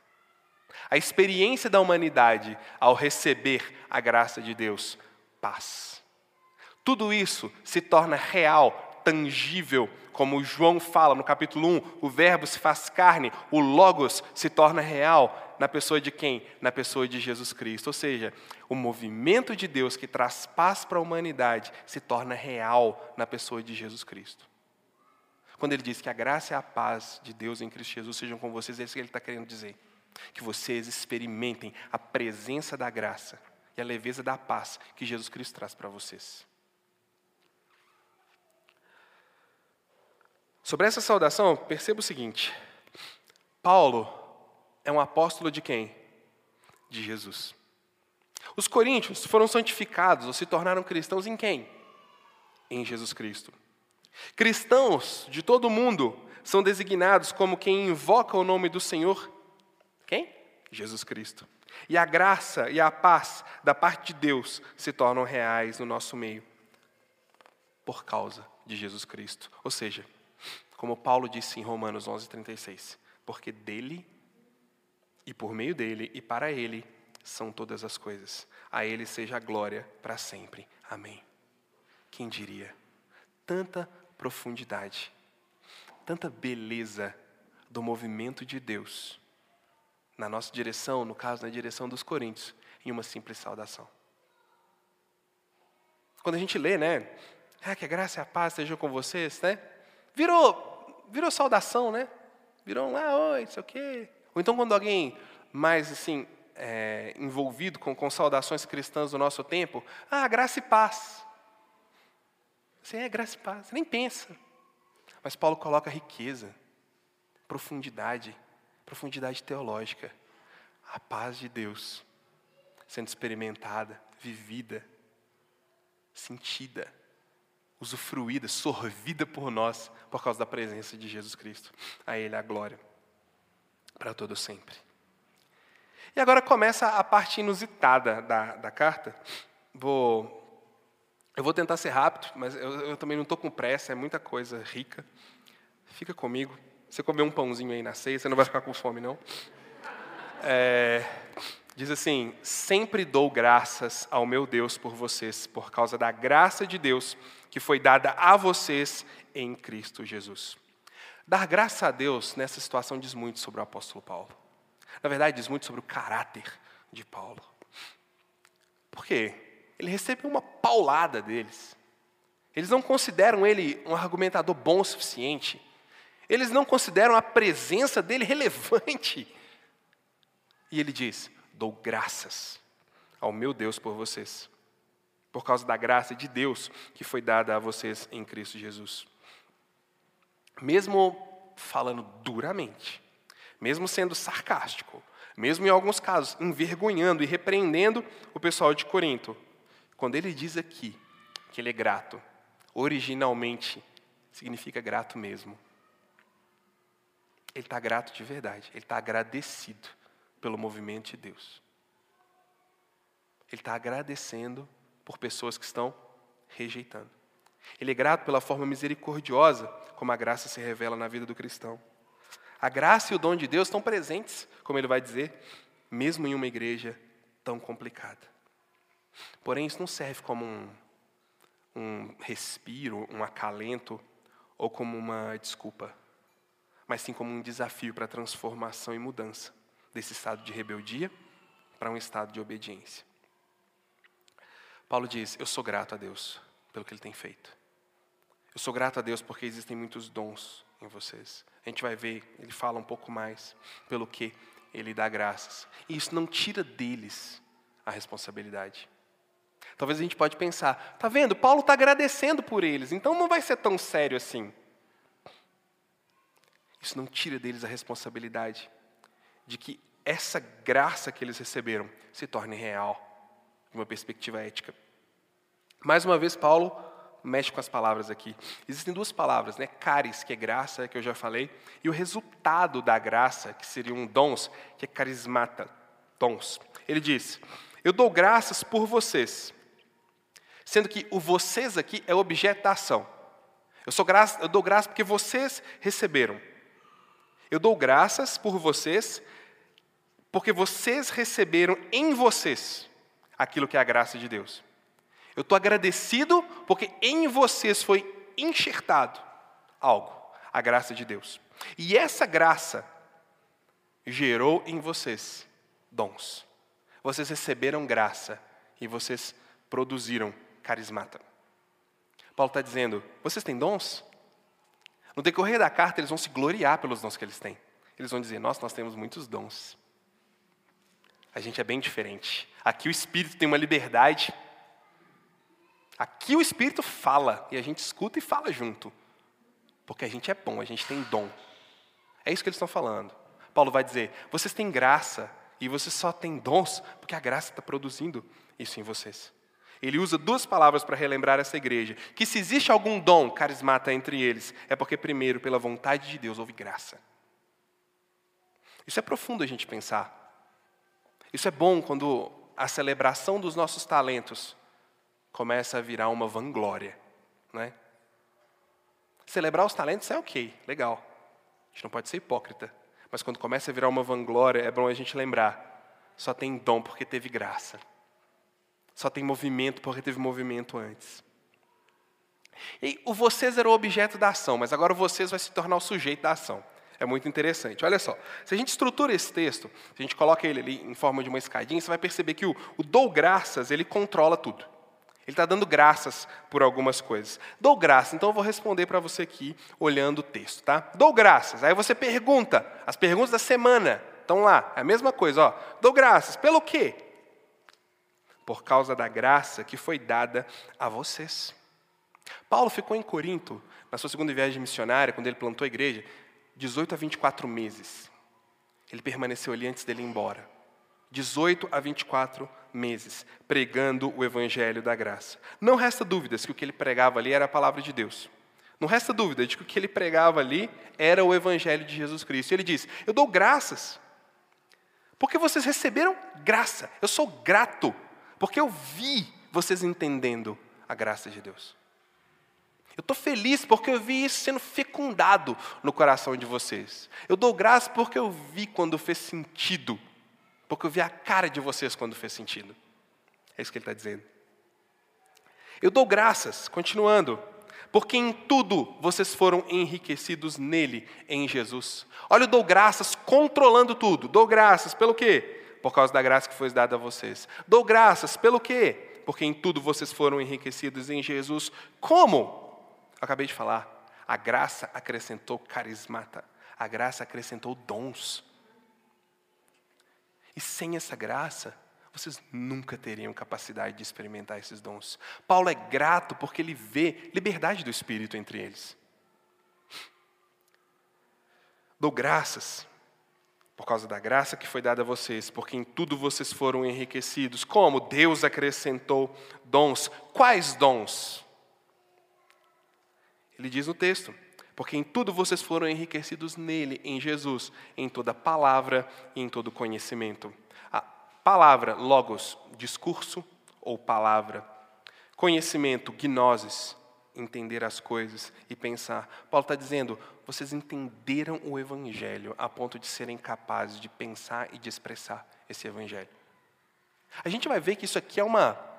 A experiência da humanidade ao receber a graça de Deus, paz. Tudo isso se torna real, tangível, como João fala no capítulo 1, o Verbo se faz carne, o Logos se torna real na pessoa de quem? Na pessoa de Jesus Cristo. Ou seja, o movimento de Deus que traz paz para a humanidade se torna real na pessoa de Jesus Cristo. Quando ele diz que a graça e a paz de Deus em Cristo Jesus sejam com vocês, é isso que ele está querendo dizer. Que vocês experimentem a presença da graça e a leveza da paz que Jesus Cristo traz para vocês. Sobre essa saudação, perceba o seguinte: Paulo é um apóstolo de quem? De Jesus. Os coríntios foram santificados ou se tornaram cristãos em quem? Em Jesus Cristo. Cristãos de todo o mundo são designados como quem invoca o nome do Senhor. Quem? Jesus Cristo. E a graça e a paz da parte de Deus se tornam reais no nosso meio por causa de Jesus Cristo. Ou seja, como Paulo disse em Romanos 11:36, porque dele e por meio dele e para ele são todas as coisas. A ele seja a glória para sempre. Amém. Quem diria? Tanta profundidade, tanta beleza do movimento de Deus na nossa direção, no caso, na direção dos coríntios, em uma simples saudação. Quando a gente lê, né? Ah, que a graça e a paz estejam com vocês, né? Virou, virou saudação, né? Virou um, ah, oi, não sei o quê. Ou então quando alguém mais assim é, envolvido com, com saudações cristãs do nosso tempo, ah, graça e paz. Você é graça e paz, você nem pensa. Mas Paulo coloca riqueza, profundidade, profundidade teológica, a paz de Deus sendo experimentada, vivida, sentida, usufruída, sorvida por nós por causa da presença de Jesus Cristo. A Ele a glória para todo sempre. E agora começa a parte inusitada da, da carta. Vou, eu vou tentar ser rápido, mas eu, eu também não estou com pressa, é muita coisa rica. Fica comigo. Você comer um pãozinho aí na ceia, você não vai ficar com fome, não. É, diz assim: Sempre dou graças ao meu Deus por vocês, por causa da graça de Deus que foi dada a vocês em Cristo Jesus. Dar graça a Deus nessa situação diz muito sobre o apóstolo Paulo. Na verdade, diz muito sobre o caráter de Paulo. Por quê? Ele recebeu uma paulada deles. Eles não consideram ele um argumentador bom o suficiente. Eles não consideram a presença dele relevante. E ele diz: Dou graças ao meu Deus por vocês, por causa da graça de Deus que foi dada a vocês em Cristo Jesus. Mesmo falando duramente, mesmo sendo sarcástico, mesmo em alguns casos envergonhando e repreendendo o pessoal de Corinto, quando ele diz aqui que ele é grato, originalmente significa grato mesmo. Ele está grato de verdade, ele está agradecido pelo movimento de Deus. Ele está agradecendo por pessoas que estão rejeitando. Ele é grato pela forma misericordiosa como a graça se revela na vida do cristão. A graça e o dom de Deus estão presentes, como ele vai dizer, mesmo em uma igreja tão complicada. Porém, isso não serve como um, um respiro, um acalento ou como uma desculpa, mas sim como um desafio para transformação e mudança desse estado de rebeldia para um estado de obediência. Paulo diz: Eu sou grato a Deus pelo que Ele tem feito. Eu sou grato a Deus porque existem muitos dons em vocês. A gente vai ver, ele fala um pouco mais pelo que ele dá graças. E isso não tira deles a responsabilidade. Talvez a gente pode pensar, tá vendo? Paulo está agradecendo por eles, então não vai ser tão sério assim. Isso não tira deles a responsabilidade de que essa graça que eles receberam se torne real, de uma perspectiva ética. Mais uma vez, Paulo mexe com as palavras aqui. Existem duas palavras, né? Caris, que é graça, que eu já falei, e o resultado da graça, que seriam dons, que é carismata, dons. Ele diz: Eu dou graças por vocês, sendo que o vocês aqui é o objeto da ação. Eu, sou graça, eu dou graças porque vocês receberam. Eu dou graças por vocês, porque vocês receberam em vocês aquilo que é a graça de Deus. Eu estou agradecido porque em vocês foi enxertado algo, a graça de Deus. E essa graça gerou em vocês dons. Vocês receberam graça e vocês produziram carismata. Paulo está dizendo: vocês têm dons? No decorrer da carta, eles vão se gloriar pelos dons que eles têm. Eles vão dizer: Nossa, nós temos muitos dons. A gente é bem diferente. Aqui o Espírito tem uma liberdade Aqui o Espírito fala e a gente escuta e fala junto. Porque a gente é bom, a gente tem dom. É isso que eles estão falando. Paulo vai dizer: vocês têm graça e vocês só têm dons porque a graça está produzindo isso em vocês. Ele usa duas palavras para relembrar essa igreja: que se existe algum dom carismata entre eles, é porque, primeiro, pela vontade de Deus, houve graça. Isso é profundo a gente pensar. Isso é bom quando a celebração dos nossos talentos começa a virar uma vanglória. Né? Celebrar os talentos é ok, legal. A gente não pode ser hipócrita. Mas quando começa a virar uma vanglória, é bom a gente lembrar: só tem dom porque teve graça. Só tem movimento porque teve movimento antes. E o vocês era o objeto da ação, mas agora o vocês vai se tornar o sujeito da ação. É muito interessante. Olha só, se a gente estrutura esse texto, se a gente coloca ele ali em forma de uma escadinha, você vai perceber que o, o dou graças, ele controla tudo. Ele está dando graças por algumas coisas. Dou graças, então eu vou responder para você aqui, olhando o texto, tá? Dou graças. Aí você pergunta, as perguntas da semana estão lá, é a mesma coisa, ó. Dou graças, pelo quê? Por causa da graça que foi dada a vocês. Paulo ficou em Corinto, na sua segunda viagem missionária, quando ele plantou a igreja, 18 a 24 meses. Ele permaneceu ali antes dele ir embora. 18 a 24 meses, pregando o evangelho da graça. Não resta dúvidas que o que ele pregava ali era a palavra de Deus. Não resta dúvida de que o que ele pregava ali era o evangelho de Jesus Cristo. E ele diz: Eu dou graças, porque vocês receberam graça. Eu sou grato, porque eu vi vocês entendendo a graça de Deus. Eu estou feliz porque eu vi isso sendo fecundado no coração de vocês. Eu dou graça porque eu vi quando fez sentido porque eu vi a cara de vocês quando fez sentido. É isso que ele está dizendo. Eu dou graças, continuando, porque em tudo vocês foram enriquecidos nele, em Jesus. Olha, eu dou graças controlando tudo. Dou graças pelo quê? Por causa da graça que foi dada a vocês. Dou graças pelo quê? Porque em tudo vocês foram enriquecidos em Jesus. Como? Acabei de falar. A graça acrescentou carismata. A graça acrescentou dons. E sem essa graça, vocês nunca teriam capacidade de experimentar esses dons. Paulo é grato porque ele vê liberdade do Espírito entre eles. Dou graças por causa da graça que foi dada a vocês, porque em tudo vocês foram enriquecidos. Como? Deus acrescentou dons. Quais dons? Ele diz no texto: porque em tudo vocês foram enriquecidos nele, em Jesus, em toda palavra e em todo conhecimento. Palavra, logos, discurso ou palavra. Conhecimento, gnosis, entender as coisas e pensar. Paulo está dizendo, vocês entenderam o Evangelho a ponto de serem capazes de pensar e de expressar esse Evangelho. A gente vai ver que isso aqui é uma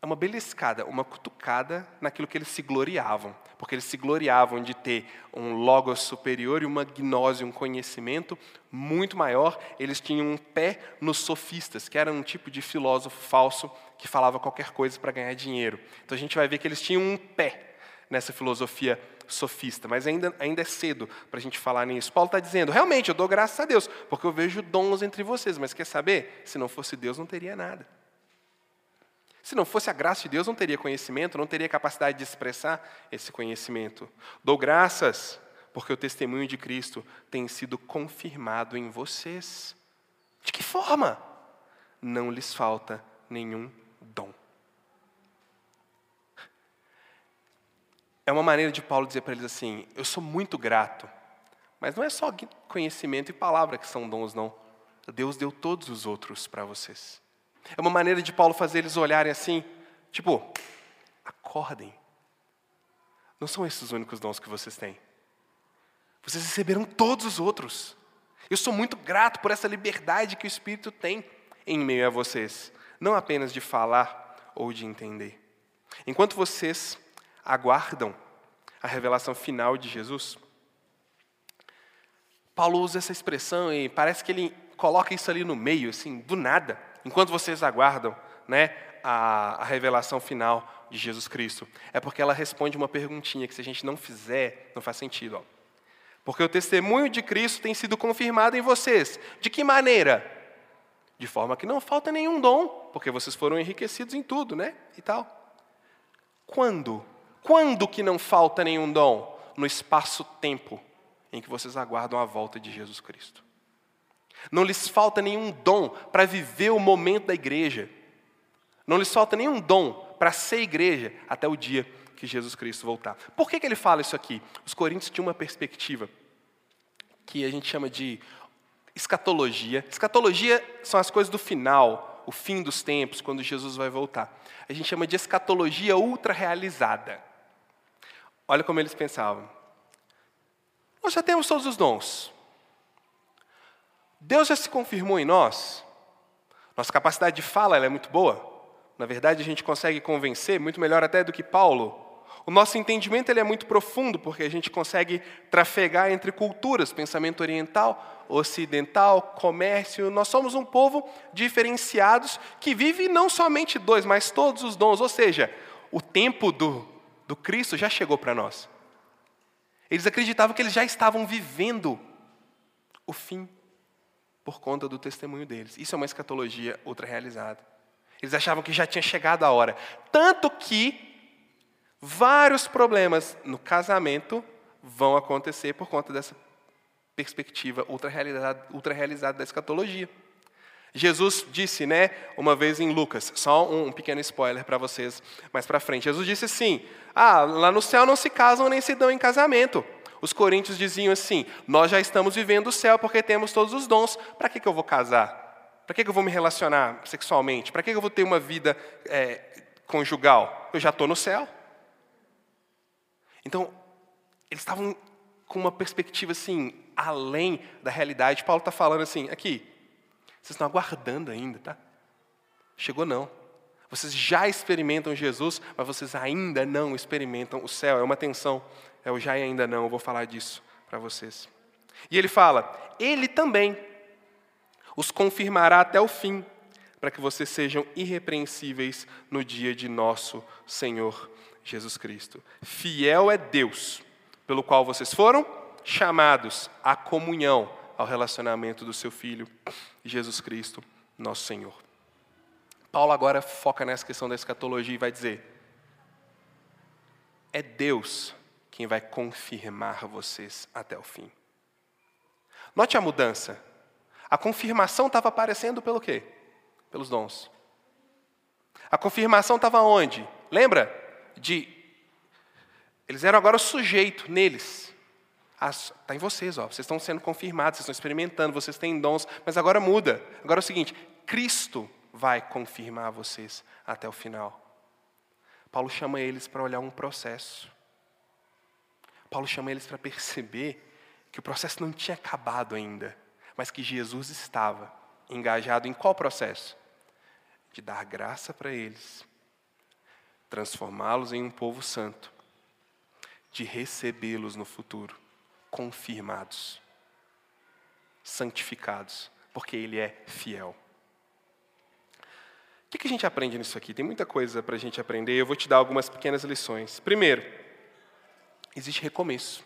é uma beliscada, uma cutucada naquilo que eles se gloriavam. Porque eles se gloriavam de ter um logos superior e uma gnose, um conhecimento muito maior. Eles tinham um pé nos sofistas, que era um tipo de filósofo falso que falava qualquer coisa para ganhar dinheiro. Então a gente vai ver que eles tinham um pé nessa filosofia sofista, mas ainda, ainda é cedo para a gente falar nisso. Paulo está dizendo, realmente, eu dou graças a Deus, porque eu vejo dons entre vocês, mas quer saber? Se não fosse Deus, não teria nada. Se não fosse a graça de Deus, não teria conhecimento, não teria capacidade de expressar esse conhecimento. Dou graças porque o testemunho de Cristo tem sido confirmado em vocês. De que forma? Não lhes falta nenhum dom. É uma maneira de Paulo dizer para eles assim: eu sou muito grato, mas não é só conhecimento e palavra que são dons, não. Deus deu todos os outros para vocês. É uma maneira de Paulo fazer eles olharem assim, tipo, acordem. Não são esses os únicos dons que vocês têm. Vocês receberam todos os outros. Eu sou muito grato por essa liberdade que o Espírito tem em meio a vocês, não apenas de falar ou de entender. Enquanto vocês aguardam a revelação final de Jesus, Paulo usa essa expressão e parece que ele coloca isso ali no meio, assim, do nada enquanto vocês aguardam né, a, a revelação final de Jesus Cristo, é porque ela responde uma perguntinha que se a gente não fizer, não faz sentido. Ó. Porque o testemunho de Cristo tem sido confirmado em vocês. De que maneira? De forma que não falta nenhum dom, porque vocês foram enriquecidos em tudo, né? E tal. Quando? Quando que não falta nenhum dom? No espaço-tempo em que vocês aguardam a volta de Jesus Cristo. Não lhes falta nenhum dom para viver o momento da igreja. Não lhes falta nenhum dom para ser igreja até o dia que Jesus Cristo voltar. Por que, que ele fala isso aqui? Os coríntios tinham uma perspectiva que a gente chama de escatologia. Escatologia são as coisas do final, o fim dos tempos, quando Jesus vai voltar. A gente chama de escatologia ultra realizada. Olha como eles pensavam. Nós já temos todos os dons. Deus já se confirmou em nós. Nossa capacidade de fala é muito boa. Na verdade, a gente consegue convencer muito melhor até do que Paulo. O nosso entendimento ele é muito profundo, porque a gente consegue trafegar entre culturas, pensamento oriental, ocidental, comércio. Nós somos um povo diferenciados que vive não somente dois, mas todos os dons. Ou seja, o tempo do, do Cristo já chegou para nós. Eles acreditavam que eles já estavam vivendo o fim por conta do testemunho deles. Isso é uma escatologia ultra realizada. Eles achavam que já tinha chegado a hora. Tanto que vários problemas no casamento vão acontecer por conta dessa perspectiva ultra realizada, ultra da escatologia. Jesus disse, né, uma vez em Lucas, só um pequeno spoiler para vocês mais para frente. Jesus disse assim: Ah, lá no céu não se casam nem se dão em casamento. Os coríntios diziam assim: Nós já estamos vivendo o céu porque temos todos os dons, para que, que eu vou casar? Para que, que eu vou me relacionar sexualmente? Para que, que eu vou ter uma vida é, conjugal? Eu já estou no céu. Então, eles estavam com uma perspectiva assim, além da realidade. Paulo está falando assim: aqui, vocês estão aguardando ainda, tá? Chegou não. Vocês já experimentam Jesus, mas vocês ainda não experimentam o céu. É uma tensão é o já e ainda não, eu vou falar disso para vocês. E ele fala: Ele também, os confirmará até o fim, para que vocês sejam irrepreensíveis no dia de nosso Senhor Jesus Cristo. Fiel é Deus, pelo qual vocês foram chamados à comunhão, ao relacionamento do seu Filho, Jesus Cristo, nosso Senhor. Paulo agora foca nessa questão da escatologia e vai dizer: é Deus quem vai confirmar vocês até o fim. Note a mudança. A confirmação estava aparecendo pelo quê? Pelos dons. A confirmação estava onde? Lembra? De. Eles eram agora o sujeito neles. Está em vocês, ó. vocês estão sendo confirmados, vocês estão experimentando, vocês têm dons, mas agora muda. Agora é o seguinte: Cristo vai confirmar vocês até o final. Paulo chama eles para olhar um processo. Paulo chama eles para perceber que o processo não tinha acabado ainda, mas que Jesus estava engajado em qual processo? De dar graça para eles, transformá-los em um povo santo, de recebê-los no futuro, confirmados, santificados, porque Ele é fiel. O que a gente aprende nisso aqui? Tem muita coisa para a gente aprender. Eu vou te dar algumas pequenas lições. Primeiro, existe recomeço.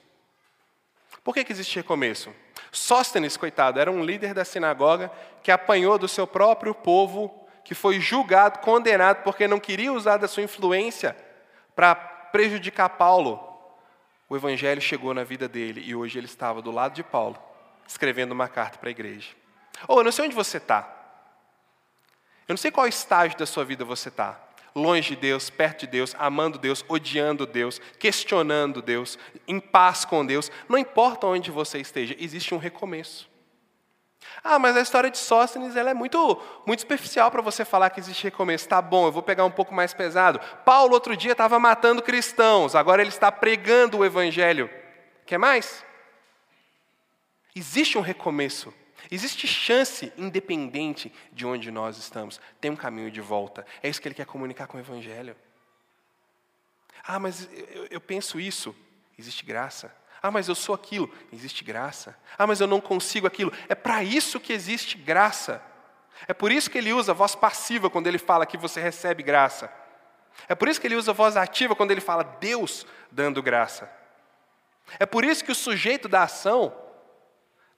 Por que, que existe recomeço? Sóstenes, coitado, era um líder da sinagoga que apanhou do seu próprio povo, que foi julgado, condenado, porque não queria usar da sua influência para prejudicar Paulo. O evangelho chegou na vida dele e hoje ele estava do lado de Paulo, escrevendo uma carta para a igreja. Ou oh, eu não sei onde você está. Eu não sei qual estágio da sua vida você está. Longe de Deus, perto de Deus, amando Deus, odiando Deus, questionando Deus, em paz com Deus. Não importa onde você esteja, existe um recomeço. Ah, mas a história de Sóstenes ela é muito, muito superficial para você falar que existe recomeço. Tá bom, eu vou pegar um pouco mais pesado. Paulo, outro dia, estava matando cristãos, agora ele está pregando o evangelho. Quer mais? Existe um recomeço. Existe chance, independente de onde nós estamos. Tem um caminho de volta. É isso que ele quer comunicar com o Evangelho. Ah, mas eu, eu penso isso. Existe graça. Ah, mas eu sou aquilo. Existe graça. Ah, mas eu não consigo aquilo. É para isso que existe graça. É por isso que ele usa voz passiva quando ele fala que você recebe graça. É por isso que ele usa voz ativa quando ele fala Deus dando graça. É por isso que o sujeito da ação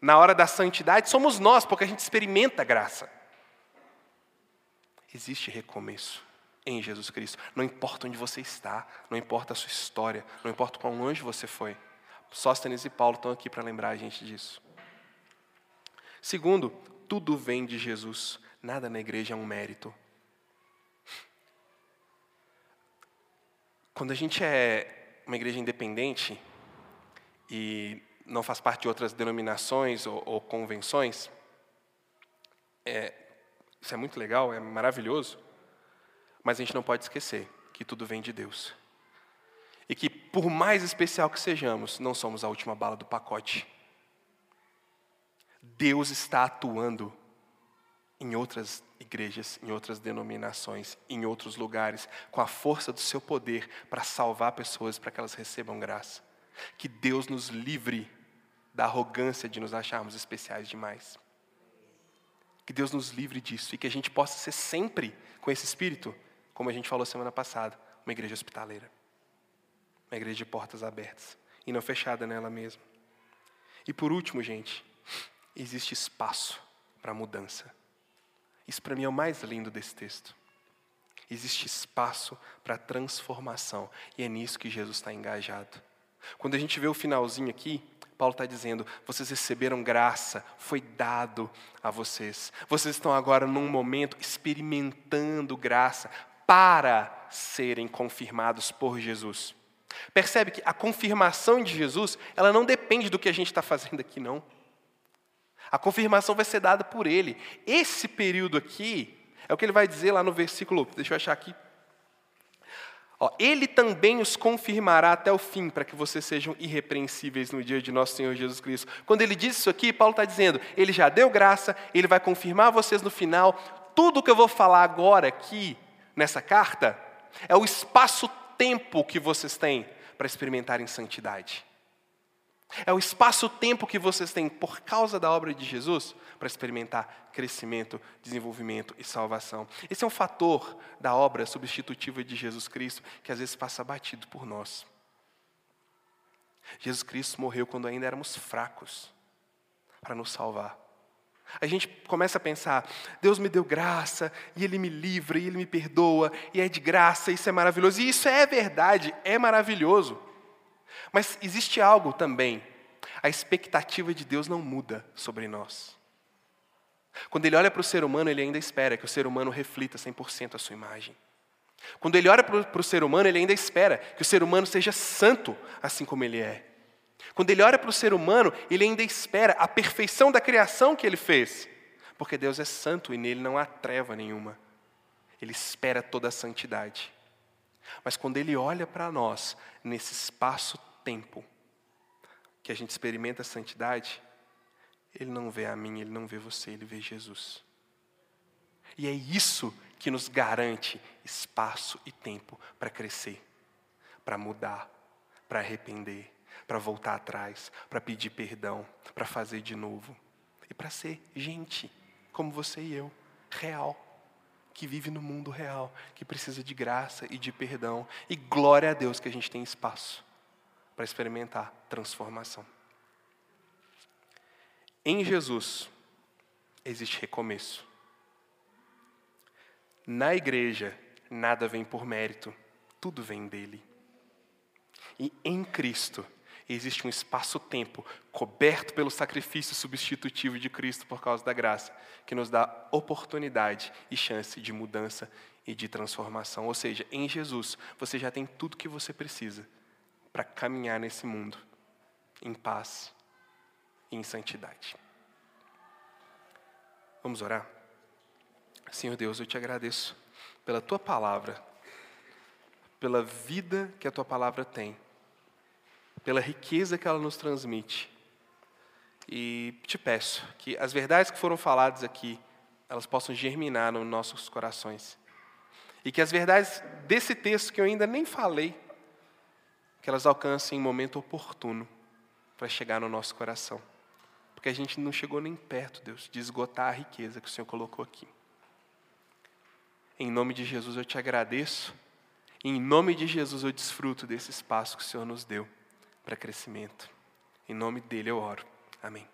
na hora da santidade somos nós, porque a gente experimenta a graça. Existe recomeço em Jesus Cristo. Não importa onde você está, não importa a sua história, não importa quão longe você foi. Sóstenes e Paulo estão aqui para lembrar a gente disso. Segundo, tudo vem de Jesus. Nada na igreja é um mérito. Quando a gente é uma igreja independente e não faz parte de outras denominações ou, ou convenções, é, isso é muito legal, é maravilhoso, mas a gente não pode esquecer que tudo vem de Deus. E que, por mais especial que sejamos, não somos a última bala do pacote. Deus está atuando em outras igrejas, em outras denominações, em outros lugares, com a força do seu poder para salvar pessoas, para que elas recebam graça. Que Deus nos livre da arrogância de nos acharmos especiais demais. Que Deus nos livre disso e que a gente possa ser sempre com esse espírito, como a gente falou semana passada, uma igreja hospitaleira. Uma igreja de portas abertas e não fechada nela mesma. E por último, gente, existe espaço para mudança. Isso para mim é o mais lindo desse texto. Existe espaço para transformação e é nisso que Jesus está engajado. Quando a gente vê o finalzinho aqui, Paulo está dizendo: vocês receberam graça, foi dado a vocês. Vocês estão agora num momento experimentando graça para serem confirmados por Jesus. Percebe que a confirmação de Jesus, ela não depende do que a gente está fazendo aqui, não. A confirmação vai ser dada por Ele. Esse período aqui, é o que ele vai dizer lá no versículo, deixa eu achar aqui, Ó, ele também os confirmará até o fim, para que vocês sejam irrepreensíveis no dia de nosso Senhor Jesus Cristo. Quando ele diz isso aqui, Paulo está dizendo: ele já deu graça, ele vai confirmar vocês no final. Tudo o que eu vou falar agora aqui, nessa carta, é o espaço-tempo que vocês têm para experimentarem santidade. É o espaço-tempo que vocês têm por causa da obra de Jesus para experimentar crescimento, desenvolvimento e salvação. Esse é um fator da obra substitutiva de Jesus Cristo que às vezes passa batido por nós. Jesus Cristo morreu quando ainda éramos fracos para nos salvar. A gente começa a pensar, Deus me deu graça, e Ele me livra, e Ele me perdoa, e é de graça, isso é maravilhoso. E isso é verdade, é maravilhoso. Mas existe algo também, a expectativa de Deus não muda sobre nós. Quando Ele olha para o ser humano, Ele ainda espera que o ser humano reflita 100% a sua imagem. Quando Ele olha para o ser humano, Ele ainda espera que o ser humano seja santo, assim como Ele é. Quando Ele olha para o ser humano, Ele ainda espera a perfeição da criação que Ele fez. Porque Deus é santo e nele não há treva nenhuma. Ele espera toda a santidade. Mas quando Ele olha para nós, nesse espaço-tempo, que a gente experimenta a santidade, Ele não vê a mim, Ele não vê você, Ele vê Jesus. E é isso que nos garante espaço e tempo para crescer, para mudar, para arrepender, para voltar atrás, para pedir perdão, para fazer de novo e para ser gente como você e eu, real que vive no mundo real, que precisa de graça e de perdão. E glória a Deus que a gente tem espaço para experimentar transformação. Em Jesus existe recomeço. Na igreja, nada vem por mérito, tudo vem dele. E em Cristo, existe um espaço-tempo coberto pelo sacrifício substitutivo de Cristo por causa da graça, que nos dá oportunidade e chance de mudança e de transformação. Ou seja, em Jesus, você já tem tudo que você precisa para caminhar nesse mundo em paz e em santidade. Vamos orar? Senhor Deus, eu te agradeço pela tua palavra, pela vida que a tua palavra tem pela riqueza que ela nos transmite. E te peço que as verdades que foram faladas aqui, elas possam germinar nos nossos corações. E que as verdades desse texto que eu ainda nem falei, que elas alcancem em momento oportuno para chegar no nosso coração. Porque a gente não chegou nem perto, Deus, de esgotar a riqueza que o Senhor colocou aqui. Em nome de Jesus eu te agradeço. Em nome de Jesus eu desfruto desse espaço que o Senhor nos deu para crescimento. Em nome dele eu oro. Amém.